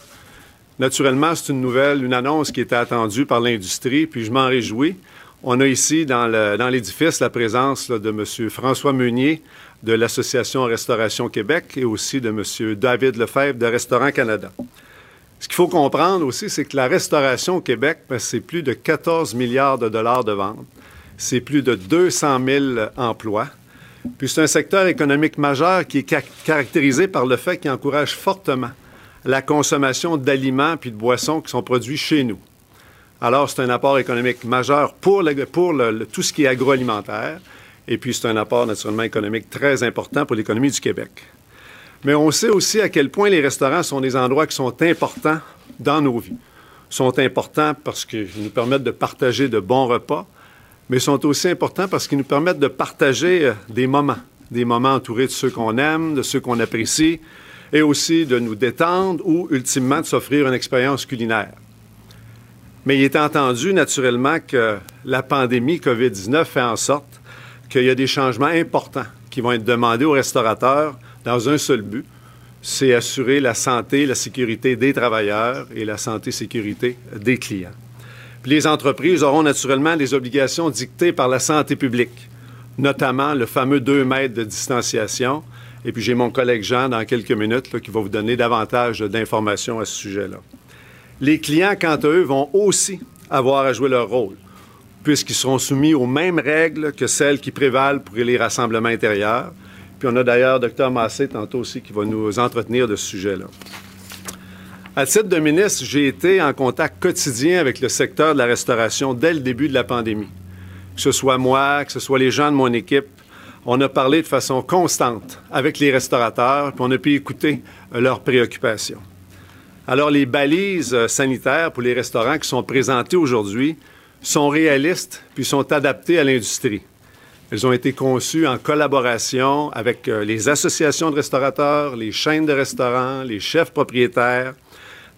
Naturellement, c'est une nouvelle, une annonce qui était attendue par l'industrie, puis je m'en réjouis. On a ici dans l'édifice la présence de M. François Meunier de l'Association Restauration Québec et aussi de M. David Lefebvre de Restaurant Canada. Ce qu'il faut comprendre aussi, c'est que la restauration au Québec, ben, c'est plus de 14 milliards de dollars de ventes. C'est plus de 200 000 emplois. Puis c'est un secteur économique majeur qui est ca- caractérisé par le fait qu'il encourage fortement la consommation d'aliments puis de boissons qui sont produits chez nous. Alors, c'est un apport économique majeur pour, le- pour le- tout ce qui est agroalimentaire. Et puis, c'est un apport naturellement économique très important pour l'économie du Québec. Mais on sait aussi à quel point les restaurants sont des endroits qui sont importants dans nos vies. sont importants parce qu'ils nous permettent de partager de bons repas, mais sont aussi importants parce qu'ils nous permettent de partager euh, des moments, des moments entourés de ceux qu'on aime, de ceux qu'on apprécie, et aussi de nous détendre ou, ultimement, de s'offrir une expérience culinaire. Mais il est entendu, naturellement, que la pandémie COVID-19 fait en sorte qu'il y a des changements importants qui vont être demandés aux restaurateurs dans un seul but, c'est assurer la santé, la sécurité des travailleurs et la santé-sécurité des clients. Les entreprises auront naturellement des obligations dictées par la santé publique, notamment le fameux 2 mètres de distanciation. Et puis j'ai mon collègue Jean dans quelques minutes qui va vous donner davantage d'informations à ce sujet-là. Les clients, quant à eux, vont aussi avoir à jouer leur rôle, puisqu'ils seront soumis aux mêmes règles que celles qui prévalent pour les rassemblements intérieurs. Puis on a d'ailleurs Dr Massé tantôt aussi qui va nous entretenir de ce sujet-là. À titre de ministre, j'ai été en contact quotidien avec le secteur de la restauration dès le début de la pandémie. Que ce soit moi, que ce soit les gens de mon équipe, on a parlé de façon constante avec les restaurateurs, puis on a pu écouter euh, leurs préoccupations. Alors, les balises euh, sanitaires pour les restaurants qui sont présentées aujourd'hui sont réalistes puis sont adaptées à l'industrie. Elles ont été conçues en collaboration avec euh, les associations de restaurateurs, les chaînes de restaurants, les chefs propriétaires.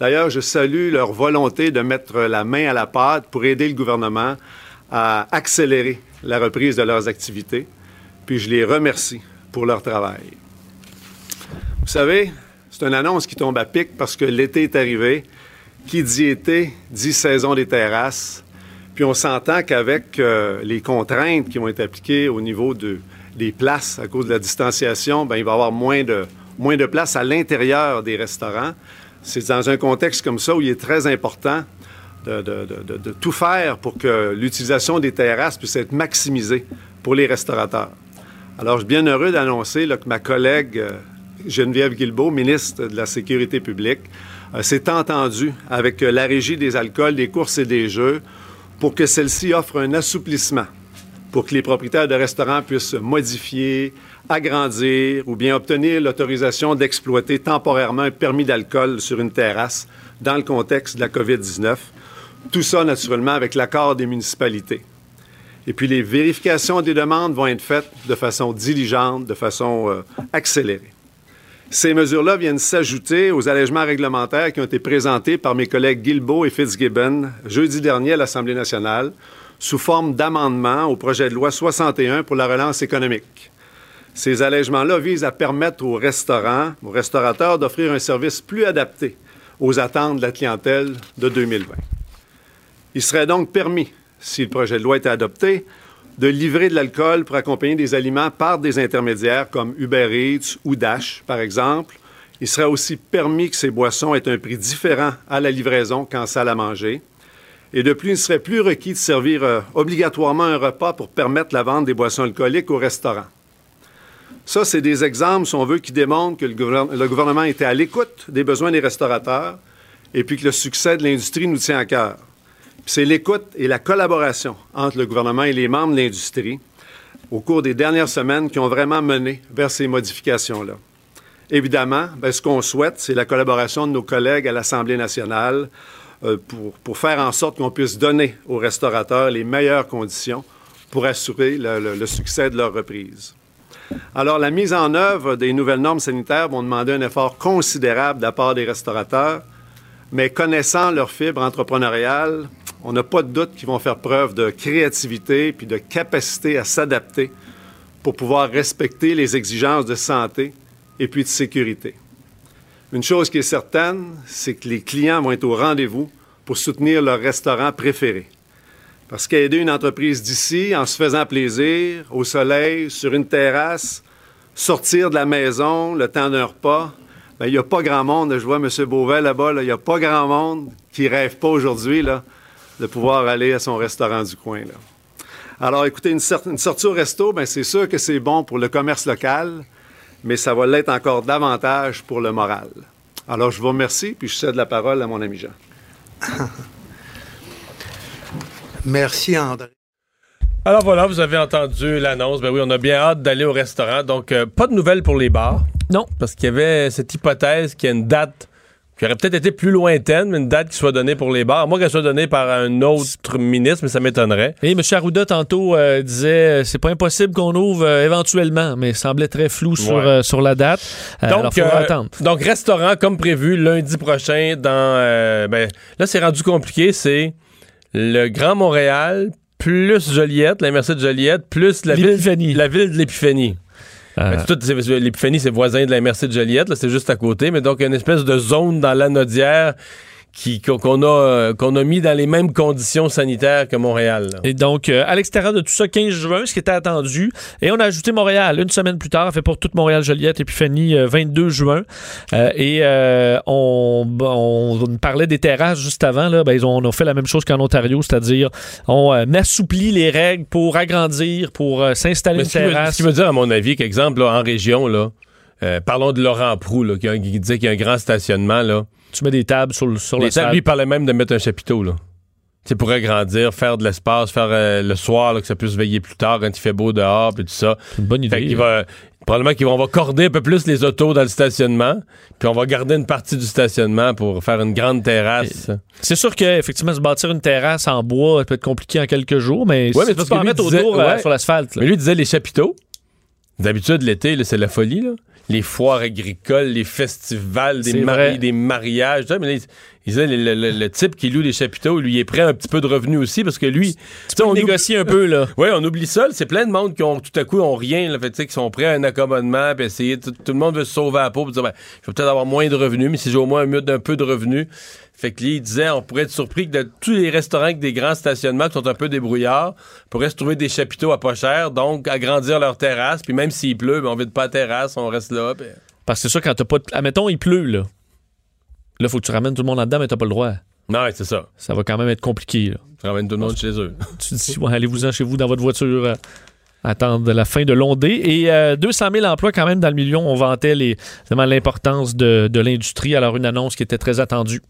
D'ailleurs, je salue leur volonté de mettre la main à la pâte pour aider le gouvernement à accélérer la reprise de leurs activités. Puis je les remercie pour leur travail. Vous savez, c'est une annonce qui tombe à pic parce que l'été est arrivé. Qui dit été dit saison des terrasses. Puis on s'entend qu'avec euh, les contraintes qui vont être appliquées au niveau de, des places à cause de la distanciation, ben, il va y avoir moins de, moins de place à l'intérieur des restaurants. C'est dans un contexte comme ça où il est très important de- de- de tout faire pour que l'utilisation des terrasses puisse être maximisée pour les restaurateurs. Alors, je suis bien heureux d'annoncer que ma collègue euh, Geneviève Guilbeault, ministre de la Sécurité publique, euh, s'est entendue avec euh, la Régie des alcools, des courses et des jeux pour que celle-ci offre un assouplissement pour que les propriétaires de restaurants puissent modifier, agrandir ou bien obtenir l'autorisation d'exploiter temporairement un permis d'alcool sur une terrasse dans le contexte de la COVID-19. Tout ça, naturellement, avec l'accord des municipalités. Et puis, les vérifications des demandes vont être faites de façon diligente, de façon euh, accélérée. Ces mesures-là viennent s'ajouter aux allègements réglementaires qui ont été présentés par mes collègues Guilbeault et Fitzgibbon jeudi dernier à l'Assemblée nationale sous forme d'amendement au projet de loi 61 pour la relance économique. Ces allègements-là visent à permettre aux restaurants, aux restaurateurs d'offrir un service plus adapté aux attentes de la clientèle de 2020. Il serait donc permis, si le projet de loi était adopté, de livrer de l'alcool pour accompagner des aliments par des intermédiaires comme Uber Eats ou Dash, par exemple. Il serait aussi permis que ces boissons aient un prix différent à la livraison qu'en salle à manger. Et de plus, il ne serait plus requis de servir euh, obligatoirement un repas pour permettre la vente des boissons alcooliques au restaurant. Ça, c'est des exemples, si on veut, qui démontrent que le, le gouvernement était à l'écoute des besoins des restaurateurs et puis que le succès de l'industrie nous tient à cœur. C'est l'écoute et la collaboration entre le gouvernement et les membres de l'industrie au cours des dernières semaines qui ont vraiment mené vers ces modifications-là. Évidemment, ben, ce qu'on souhaite, c'est la collaboration de nos collègues à l'Assemblée nationale euh, pour, faire en sorte qu'on puisse donner aux restaurateurs les meilleures conditions pour assurer le, le- le succès de leur reprise. Alors, la mise en œuvre des nouvelles normes sanitaires vont demander un effort considérable de la part des restaurateurs, mais connaissant leur fibre entrepreneuriale, on n'a pas de doute qu'ils vont faire preuve de créativité puis de capacité à s'adapter pour pouvoir respecter les exigences de santé et puis de sécurité. Une chose qui est certaine, c'est que les clients vont être au rendez-vous pour soutenir leur restaurant préféré. Parce qu'aider une entreprise d'ici en se faisant plaisir, au soleil, sur une terrasse, sortir de la maison le temps d'un repas, ben, il n'y a pas grand monde. Je vois M. Beauvais là-bas, là, il n'y a pas grand monde qui ne rêve pas aujourd'hui de pouvoir aller à son restaurant du coin. Là. Alors, écoutez, une sortie au resto, ben, c'est sûr que c'est bon pour le commerce local, mais ça va l'être encore davantage pour le moral. Alors, je vous remercie, puis je cède la parole à mon ami Jean. Merci, André. Alors voilà, vous avez entendu l'annonce. Ben oui, on a bien hâte d'aller au restaurant. Donc, euh, pas de nouvelles pour les bars. Non. Parce qu'il y avait cette hypothèse qu'il y a une date qui aurait peut-être été plus lointaine, mais une date qui soit donnée pour les bars. Moi, qu'elle soit donnée par un autre ministre, mais ça m'étonnerait. Et M. Arruda, tantôt, euh, disait euh, c'est pas impossible qu'on ouvre euh, éventuellement, mais il semblait très flou sur, euh, sur la date. Alors, euh, attendre. donc, restaurant comme prévu lundi prochain dans. ben, là, c'est rendu compliqué. C'est le Grand Montréal plus Joliette, la MRC de Joliette, plus la ville, la ville de l'Épiphanie. C'est- L'Épiphanie, c'est voisin de la MRC de Joliette, c'est juste à côté, mais donc une espèce de zone dans l'anodière qu'on qu'on a euh, qu'on a mis dans les mêmes conditions sanitaires que Montréal. là. Et donc, euh, à l'extérieur de tout ça, 15 juin, ce qui était attendu. Et on a ajouté Montréal une semaine plus tard, fait pour toute Montréal-Joliette, Épiphanie, euh, 22 juin. Euh, et on, on, on parlait des terrasses juste avant. Là, ben, ils ont, on a fait la même chose qu'en Ontario, c'est-à-dire on assouplit les règles pour agrandir, pour s'installer une terrasse. ce qui veut dire, à mon avis, qu'exemple, là, en région, là, euh, parlons de Laurent Prou, là, qui, qui disait qu'il y a un grand stationnement. Là. Tu mets des tables sur, le- sur Les le tables, lui, il parlait même de mettre un chapiteau. Là. Tu sais, pour agrandir, faire de l'espace, faire euh, le soir, là, que ça puisse veiller plus tard quand il fait beau dehors, puis tout ça. C'est une bonne idée. Fait qu'il va, probablement qu'on va corder un peu plus les autos dans le stationnement, puis on va garder une partie du stationnement pour faire une grande terrasse. C'est sûr qu'effectivement, se bâtir une terrasse en bois ça peut être compliqué en quelques jours, mais Ouais, si mais tu parce peux en mettre disait- autour euh, ouais. sur l'asphalte. Mais lui disait les chapiteaux. D'habitude, l'été, c'est la folie. Là. Les foires agricoles, les festivals, des, mari- vrai. des mariages. Mais il- disait, le, le- le- le type qui loue les chapiteaux, lui, il est prêt à un petit peu de revenus aussi parce que lui. Tu peux négocier un peu, là. Oui, on oublie ça. C'est plein de monde qui ont tout à coup ont rien. Là, fait, qui sont prêts à un accommodement. Puis essayer. Tout, tout le monde veut se sauver à la peau. Puis dire, ben, je vais peut-être avoir moins de revenus, mais si j'ai au moins un, mieux d'un peu de revenus. Fait que lui, il disait, on pourrait être surpris que de tous les restaurants avec des grands stationnements qui sont un peu débrouillards pourraient se trouver des chapiteaux à pas cher, donc agrandir leur terrasse. Puis même s'il pleut, ben, on vide pas la terrasse, on reste là. Parce que c'est sûr, quand t'as pas. de- Admettons, il pleut, là. Là, faut que tu ramènes tout le monde là-dedans, mais t'as pas le droit. Non, ouais, c'est ça. Ça va quand même être compliqué. Là. Ça ramène tout le monde chez eux. Tu dis, ouais, allez-vous-en chez vous dans votre voiture. euh, attendre la fin de l'ondée. Et euh, 200 000 emplois quand même dans le million. On vantait l'importance de, de l'industrie. Alors, une annonce qui était très attendue.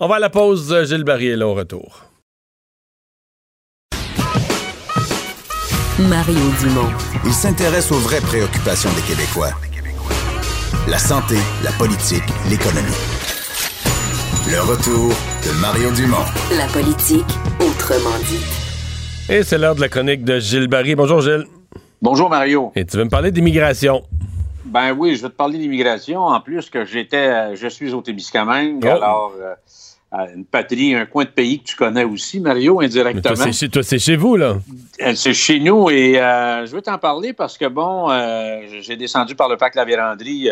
On va à la pause. euh, Gilles Barry est là au retour. Mario Dumont. Il s'intéresse aux vraies préoccupations des Québécois. La santé, la politique, l'économie. Le retour de Mario Dumont. La politique, autrement dit. Et c'est l'heure de la chronique de Gilles Barry. Bonjour Gilles. Bonjour Mario. Et tu veux me parler d'immigration? Ben oui, je vais te parler d'immigration. En plus que j'étais, euh, je suis au Témiscamingue, Oh. alors euh, une patrie, un coin de pays que tu connais aussi, Mario, Mais indirectement. Toi, c'est chez, toi, c'est chez vous, là. Euh, C'est chez nous et euh, je veux t'en parler parce que bon, euh, j'ai descendu par le parc La Vérandrie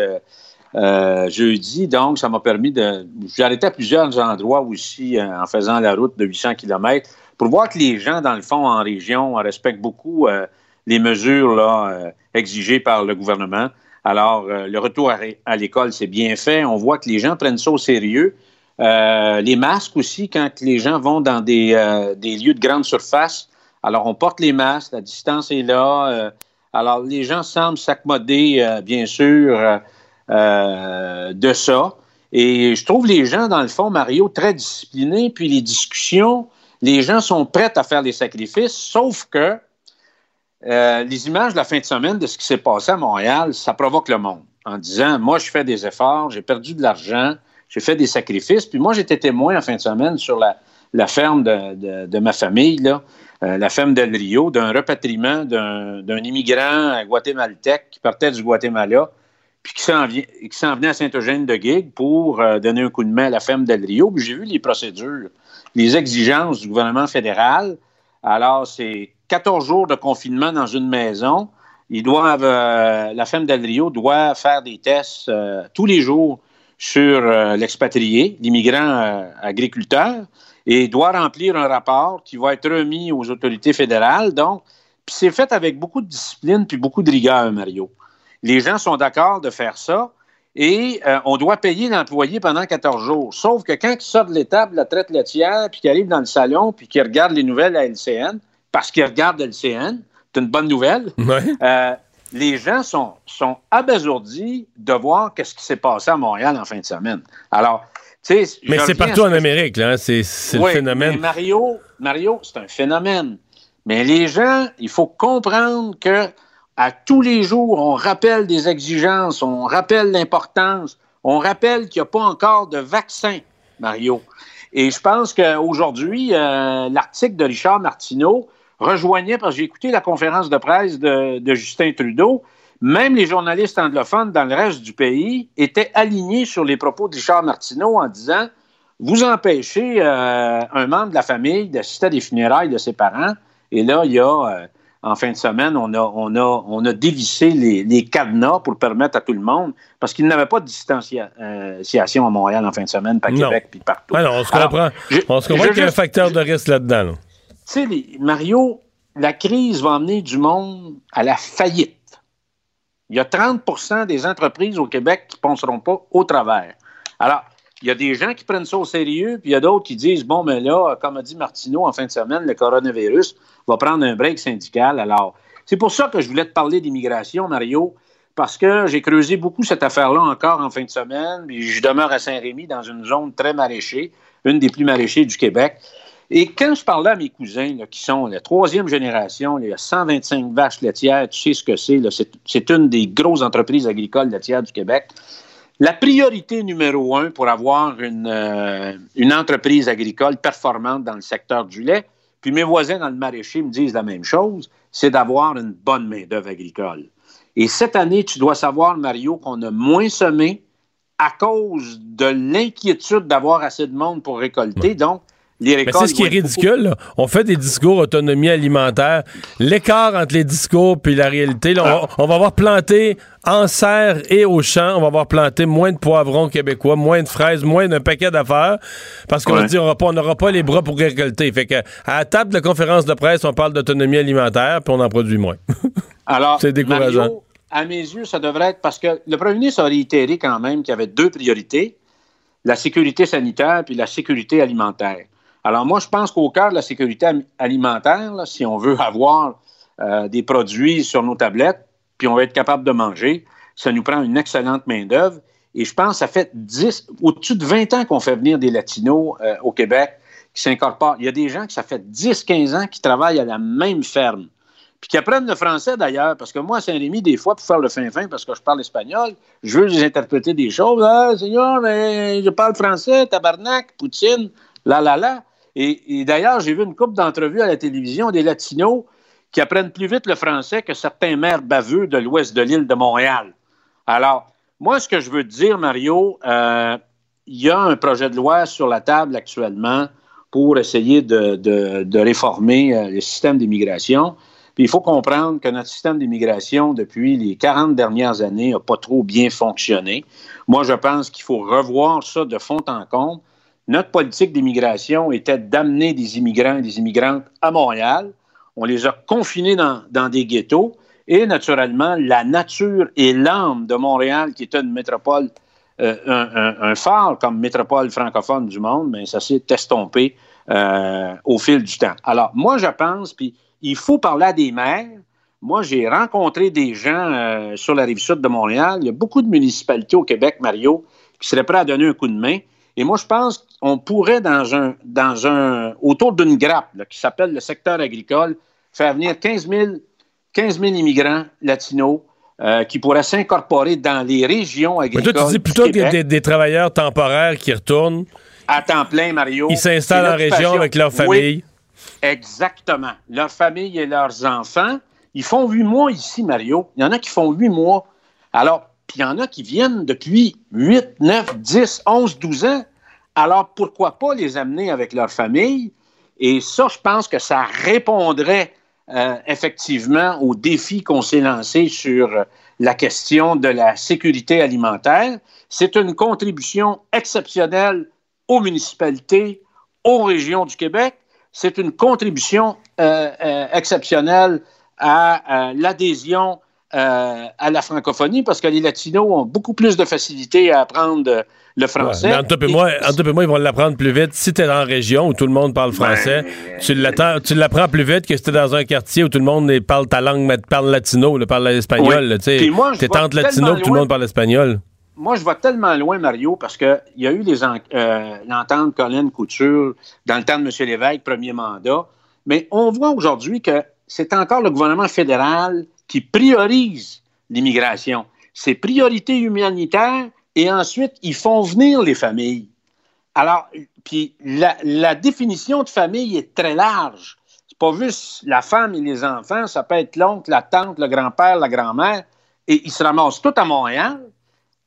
euh, jeudi, donc ça m'a permis de. J'ai arrêté à plusieurs endroits aussi euh, en faisant la route de 800 km pour voir que les gens, dans le fond, en région, respectent beaucoup euh, les mesures là, exigées par le gouvernement. Alors, le retour à, à l'école, c'est bien fait. On voit que les gens prennent ça au sérieux. Les masques aussi, quand les gens vont dans des, des lieux de grande surface, alors on porte les masques, la distance est là. alors les gens semblent s'accommoder, bien sûr, euh, de ça. Et je trouve les gens, dans le fond, Mario, très disciplinés. Puis les discussions, les gens sont prêts à faire des sacrifices, sauf que euh, les images de la fin de semaine de ce qui s'est passé à Montréal, ça provoque le monde en disant, moi, je fais des efforts, j'ai perdu de l'argent, j'ai fait des sacrifices. Puis moi, j'étais témoin en fin de semaine sur la, ferme de, ma famille, euh, la ferme d'El Rio, d'un repatriement d'un d'un immigrant guatémaltèque qui partait du Guatemala, puis qui s'en venait à Saint-Eugène-de-Guigue pour euh, donner un coup de main à la ferme d'El Rio. Puis j'ai vu les procédures, les exigences du gouvernement fédéral. Alors, c'est 14 jours de confinement dans une maison. Ils doivent, euh, la ferme d'El Rio doit faire des tests euh, tous les jours sur l'expatrié, l'immigrant agriculteur, et doit remplir un rapport qui va être remis aux autorités fédérales. Donc, puis c'est fait avec beaucoup de discipline puis beaucoup de rigueur, Mario. Les gens sont d'accord de faire ça et euh, on doit payer l'employé pendant 14 jours. Sauf que quand il sort de l'étable de la traite laitière, puis qu'il arrive dans le salon, puis qu'il regarde les nouvelles à LCN, parce qu'il regarde LCN, c'est une bonne nouvelle, euh, les gens sont, sont abasourdis de voir qu'est-ce qui s'est passé à Montréal en fin de semaine. Alors, tu sais... Mais c'est partout en que- Amérique, là. hein. C'est oui, le phénomène. mais Mario, Mario c'est un phénomène. Mais les gens, il faut comprendre que à tous les jours, on rappelle des exigences, on rappelle l'importance, on rappelle qu'il n'y a pas encore de vaccin, Mario. Et je pense qu'aujourd'hui, euh, l'article de Richard Martineau rejoignait, parce que j'ai écouté la conférence de presse de, Justin Trudeau, même les journalistes anglophones dans le reste du pays étaient alignés sur les propos de Richard Martineau en disant vous empêchez euh, un membre de la famille d'assister à des funérailles de ses parents. Et là, il y a, euh, en fin de semaine, on a, on a, on a dévissé les, les cadenas pour permettre à tout le monde, parce qu'il n'y avait pas de distanciation à Montréal en fin de semaine, pas. Québec, puis partout. Ah non, on se Alors, comprend. je- on se comprend qu'il y a un facteur de risque là-dedans. là. tu sais, Mario, la crise va emmener du monde à la faillite. Il y a 30% des entreprises au Québec qui ne penseront pas au travers. Alors, il y a des gens qui prennent ça au sérieux, puis il y a d'autres qui disent bon, mais là, comme a dit Martineau en fin de semaine, le coronavirus va prendre un break syndical. Alors, c'est pour ça que je voulais te parler d'immigration, Mario, parce que j'ai creusé beaucoup cette affaire-là encore en fin de semaine, puis je demeure à Saint-Rémy dans une zone très maraîchée, une des plus maraîchées du Québec. Et quand je parlais à mes cousins, qui sont la troisième génération, il y a 125 vaches laitières, tu sais ce que c'est c'est une des grosses entreprises agricoles laitières du Québec. La priorité numéro un pour avoir une, euh, une entreprise agricole performante dans le secteur du lait, puis mes voisins dans le maraîcher me disent la même chose, c'est d'avoir une bonne main-d'œuvre agricole. Et cette année, tu dois savoir, Mario, qu'on a moins semé à cause de l'inquiétude d'avoir assez de monde pour récolter. Donc, Mais c'est ce qui est ridicule. là. On fait des discours autonomie alimentaire. L'écart entre les discours puis la réalité, là, Ah. on, va avoir planté en serre et au champ, on va avoir planté moins de poivrons québécois, moins de fraises, moins d'un paquet d'affaires, parce qu'on Ouais. dit on n'aura pas, on n'aura pas les bras pour récolter. Fait que à la table de la conférence de presse, on parle d'autonomie alimentaire, puis on en produit moins. Alors, C'est décourageant. Mario, à mes yeux, ça devrait être parce que le premier ministre a réitéré quand même qu'il y avait deux priorités la sécurité sanitaire puis la sécurité alimentaire. Alors moi, je pense qu'au cœur de la sécurité alimentaire, si on veut avoir euh, des produits sur nos tablettes, puis on va être capable de manger, ça nous prend une excellente main-d'œuvre. Et je pense que ça fait 10, au-dessus de 20 ans qu'on fait venir des Latinos euh, au Québec qui s'incorporent. Il y a des gens qui, ça fait 10-15 ans qui travaillent à la même ferme puis qui apprennent le français d'ailleurs, parce que moi, Saint-Rémy, des fois, pour faire le fin-fin, parce que je parle espagnol, je veux les interpréter des choses. Ah, Seigneur, je parle français, tabarnak, poutine, la la la. Et, d'ailleurs, j'ai vu une couple d'entrevues à la télévision des Latinos qui apprennent plus vite le français que certains maires baveux de l'ouest de l'île de Montréal. Alors, moi, ce que je veux te dire, Mario, euh, il y a un projet de loi sur la table actuellement pour essayer de, réformer euh, le système d'immigration. Puis il faut comprendre que notre système d'immigration, depuis les 40 dernières années, n'a pas trop bien fonctionné. Moi, je pense qu'il faut revoir ça de fond en comble. Notre politique d'immigration était d'amener des immigrants et des immigrantes à Montréal. On les a confinés dans, des ghettos. Et naturellement, la nature et l'âme de Montréal, qui est une métropole, euh, un, phare comme métropole francophone du monde, mais ça s'est estompé euh, au fil du temps. Alors, moi, je pense, puis il faut parler à des maires. Moi, j'ai rencontré des gens euh, sur la rive sud de Montréal. Il y a beaucoup de municipalités au Québec, Mario, qui seraient prêts à donner un coup de main. Et moi, je pense qu'on pourrait, dans un, dans un, autour d'une grappe qui s'appelle le secteur agricole, faire venir 15 000, 15 000 immigrants latinos euh, qui pourraient s'incorporer dans les régions agricoles. Mais toi, tu dis plutôt que des, des, travailleurs temporaires qui retournent. À temps plein, Mario. Ils s'installent en région avec leur famille. Exactement. Leur famille et leurs enfants, ils font huit mois ici, Mario. Il y en a qui font huit mois. Alors, puis il y en a qui viennent depuis 8, 9, 10, 11, 12 ans. Alors, pourquoi pas les amener avec leur famille? Et ça, je pense que ça répondrait euh, effectivement aux défis qu'on s'est lancés sur la question de la sécurité alimentaire. C'est une contribution exceptionnelle aux municipalités, aux régions du Québec c'est une contribution euh, euh, exceptionnelle à, l'adhésion euh, à la francophonie parce que les Latinos ont beaucoup plus de facilité à apprendre le français. mais en tout moi, ils vont l'apprendre plus vite. Si tu es en région où tout le monde parle français, ben, tu l'apprends plus vite que si tu es dans un quartier où tout le monde parle ta langue, parle latino, parle espagnol. Tu es entre latino tout le monde parle espagnol moi, je vais tellement loin, Mario, parce qu'il y a eu euh, l'entente Colin Couture dans le temps de M. Lévesque, premier mandat. Mais on voit aujourd'hui que c'est encore le gouvernement fédéral qui priorise l'immigration. C'est priorité humanitaire et ensuite, ils font venir les familles. Alors, puis la, la définition de famille est très large. C'est pas juste la femme et les enfants, ça peut être l'oncle, la tante, le grand-père, la grand-mère, et ils se ramassent tous à Montréal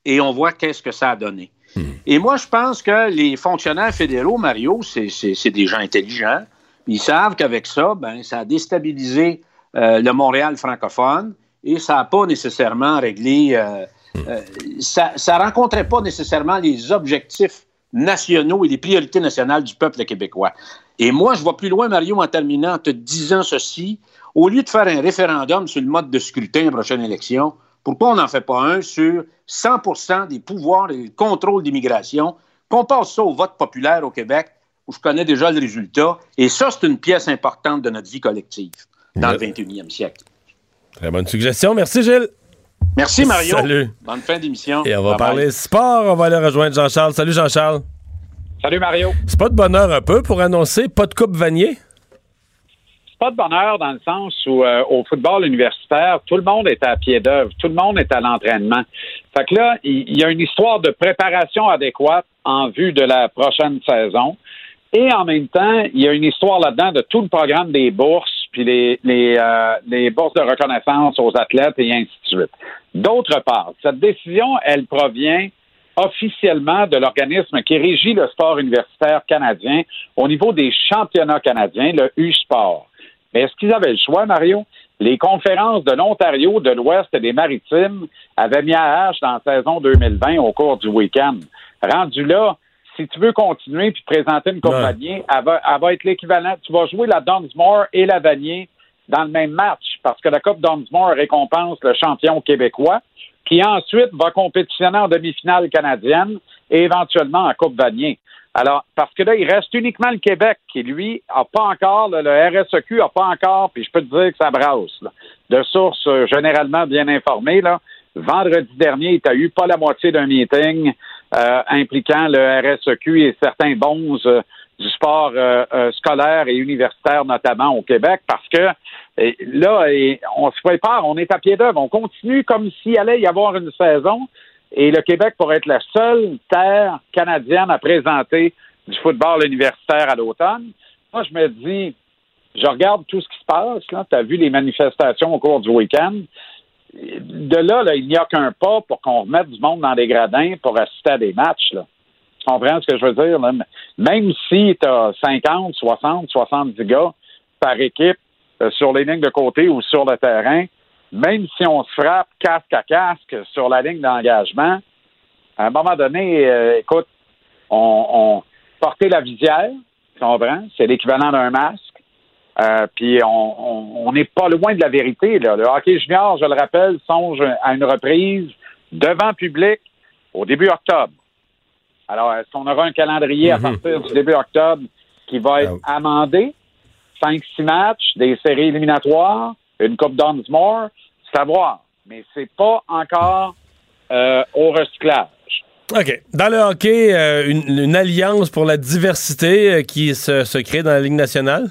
et on voit qu'est-ce que ça a donné. Hmm. Et moi, je pense que les fonctionnaires fédéraux, Mario, c'est des gens intelligents. Ils savent qu'avec ça, ben, ça a déstabilisé le Montréal francophone et ça n'a pas nécessairement réglé. Euh, hmm. euh, ça ne rencontrait pas nécessairement les objectifs nationaux et les priorités nationales du peuple québécois. Et moi, je vais plus loin, Mario, en terminant, en te disant ceci. Au lieu de faire un référendum sur le mode de scrutin à la prochaine élection, pourquoi on n'en fait pas un sur 100 des pouvoirs et le contrôle d'immigration, qu'on passe ça au vote populaire au Québec, où je connais déjà le résultat. Et ça, c'est une pièce importante de notre vie collective dans le 21e siècle. Très bonne suggestion. Merci, Gilles. Merci, Mario. Salut. Bonne fin d'émission. Et on va parler sport. On va aller rejoindre Jean-Charles. Salut, Jean-Charles. Salut, Mario. C'est pas de bonheur un peu pour annoncer pas de Coupe Vanier? pas de bonheur dans le sens où euh, au football universitaire, tout le monde est à pied d'œuvre, tout le monde est à l'entraînement. Fait que là, il y, a une histoire de préparation adéquate en vue de la prochaine saison. Et en même temps, il y a une histoire là-dedans de tout le programme des bourses, puis les, les, euh, les bourses de reconnaissance aux athlètes et ainsi de suite. D'autre part, cette décision, elle provient officiellement de l'organisme qui régit le sport universitaire canadien au niveau des championnats canadiens, le U-Sport. Mais est-ce qu'ils avaient le choix, Mario? Les conférences de l'Ontario, de l'Ouest et des Maritimes avaient mis à hache dans la saison 2020 au cours du week-end. Rendu là, si tu veux continuer puis présenter une compagnie, elle, va, être l'équivalent. Tu vas jouer la Dunsmore et la Vanier dans le même match parce que la Coupe Dunsmore récompense le champion québécois. qui ensuite va compétitionner en demi-finale canadienne et éventuellement en Coupe Vanier. Alors, parce que là, il reste uniquement le Québec qui, lui, a pas encore, le, le RSEQ a pas encore, puis je peux te dire que ça brasse, là, de sources euh, généralement bien informées, là. Vendredi dernier, tu as eu pas la moitié d'un meeting euh, impliquant le RSEQ et certains bons euh, du sport euh, euh, scolaire et universitaire, notamment au Québec, parce que là, on se prépare, on est à pied d'œuvre, on continue comme s'il allait y avoir une saison, et le Québec pourrait être la seule terre canadienne à présenter du football universitaire à l'automne. Moi, je me dis, je regarde tout ce qui se passe, tu as vu les manifestations au cours du week-end, de là, là, il n'y a qu'un pas pour qu'on remette du monde dans les gradins pour assister à des matchs. Là. Tu comprends ce que je veux dire? Même si tu as 50, 60, 70 gars par équipe euh, sur les lignes de côté ou sur le terrain, même si on se frappe casque à casque sur la ligne d'engagement, à un moment donné, euh, écoute, on, on porter la visière, tu comprends? C'est l'équivalent d'un masque. Euh, puis on n'est pas loin de la vérité. Là. Le hockey junior, je le rappelle, songe à une reprise devant public au début octobre. Alors, est-ce qu'on aura un calendrier à Mhm. partir du début octobre qui va être amendé? 5-6 matchs, des séries éliminatoires, une Coupe Dunsmore, c'est à voir. Mais c'est pas encore euh, au recyclage. OK. Dans le hockey, euh, une, une alliance pour la diversité qui se, se crée dans la Ligue nationale?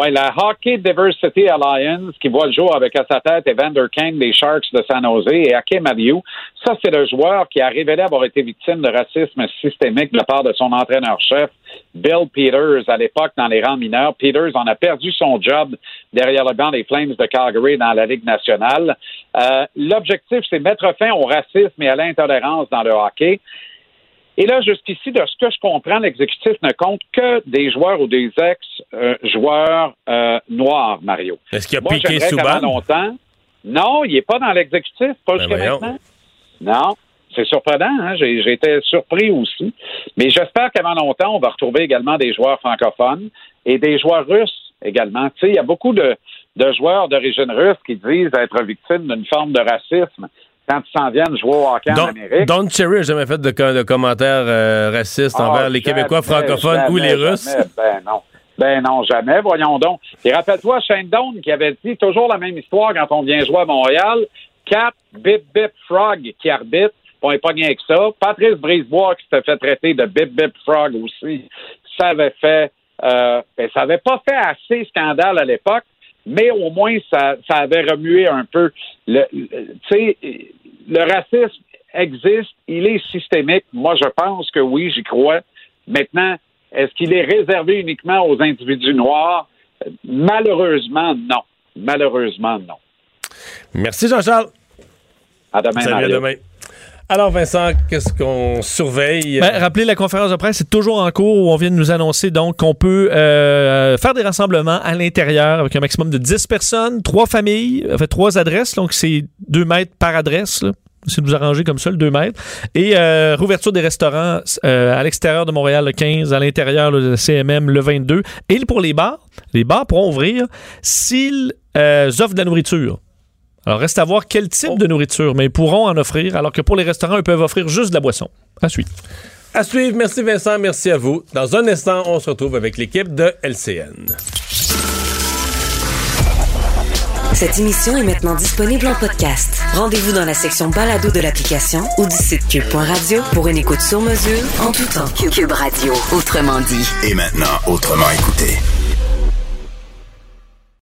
Oui, la Hockey Diversity Alliance qui voit le jour avec à sa tête Evander Kane des Sharks de San Jose et Hakim Adiou. Ça, c'est le joueur qui a révélé avoir été victime de racisme systémique de la part de son entraîneur-chef, Bill Peters, à l'époque dans les rangs mineurs. Peters en a perdu son job derrière le banc des Flames de Calgary dans la Ligue nationale. Euh, L'objectif, c'est mettre fin au racisme et à l'intolérance dans le hockey. Et là, jusqu'ici, de ce que je comprends, l'exécutif ne compte que des joueurs ou des ex-joueurs euh, noirs, Mario. Est-ce qu'il a Moi, Piqué Souban? longtemps. Non, il n'est pas dans l'exécutif, pas Ben jusqu'à maintenant. Non. C'est surprenant, hein? Été surpris aussi. Mais j'espère qu'avant longtemps, on va retrouver également des joueurs francophones et des joueurs russes également. Tu sais, il y a beaucoup de, de joueurs d'origine russe qui disent être victimes d'une forme de racisme quand ils s'en viennent jouer au hockey en Don, Amérique. Don Cherry n'a jamais fait de, co- de commentaires euh, racistes Ah, envers les Québécois jamais, francophones ou les jamais, Russes. Ben non. Ben non, jamais. Voyons donc. Et rappelle-toi, Shane Doan qui avait dit toujours la même histoire quand on vient jouer à Montréal. Cap, Bip Bip Frog qui arbitre. On n'est pas bien que ça. Patrice Brisebois qui s'était fait traiter de Bip Bip Frog aussi. Ça avait fait, euh, ben, ça avait pas fait assez scandale à l'époque, mais au moins ça, ça avait remué un peu. Le, le- tu sais, le racisme existe, il est systémique. Moi, je pense que oui, j'y crois. Maintenant, est-ce qu'il est réservé uniquement aux individus noirs? Malheureusement, non. Malheureusement, non. Merci Jean-Charles. À demain, Salut, à demain. Alors Vincent, qu'est-ce qu'on surveille? Ben, rappelez la conférence de presse, c'est toujours en cours où on vient de nous annoncer donc qu'on peut euh, faire des rassemblements à l'intérieur avec un maximum de 10 personnes, trois familles, en fait, trois adresses, donc c'est 2 mètres par adresse. là. C'est nous arranger comme ça, le 2 mètres. Et euh, rouverture des restaurants euh, à l'extérieur de Montréal le 15, à l'intérieur le CMM le 22. Et pour les bars, les bars pourront ouvrir s'ils euh, offrent de la nourriture. Alors, reste à voir quel type de nourriture, mais ils pourront en offrir, alors que pour les restaurants, ils peuvent offrir juste de la boisson. À suivre. À suivre. Merci Vincent, merci à vous. Dans un instant, on se retrouve avec l'équipe de LCN. Cette émission est maintenant disponible en podcast. Rendez-vous dans la section balado de l'application ou du site cube.radio pour une écoute sur mesure en tout temps. Cube Radio, autrement dit. Et maintenant, autrement écouté.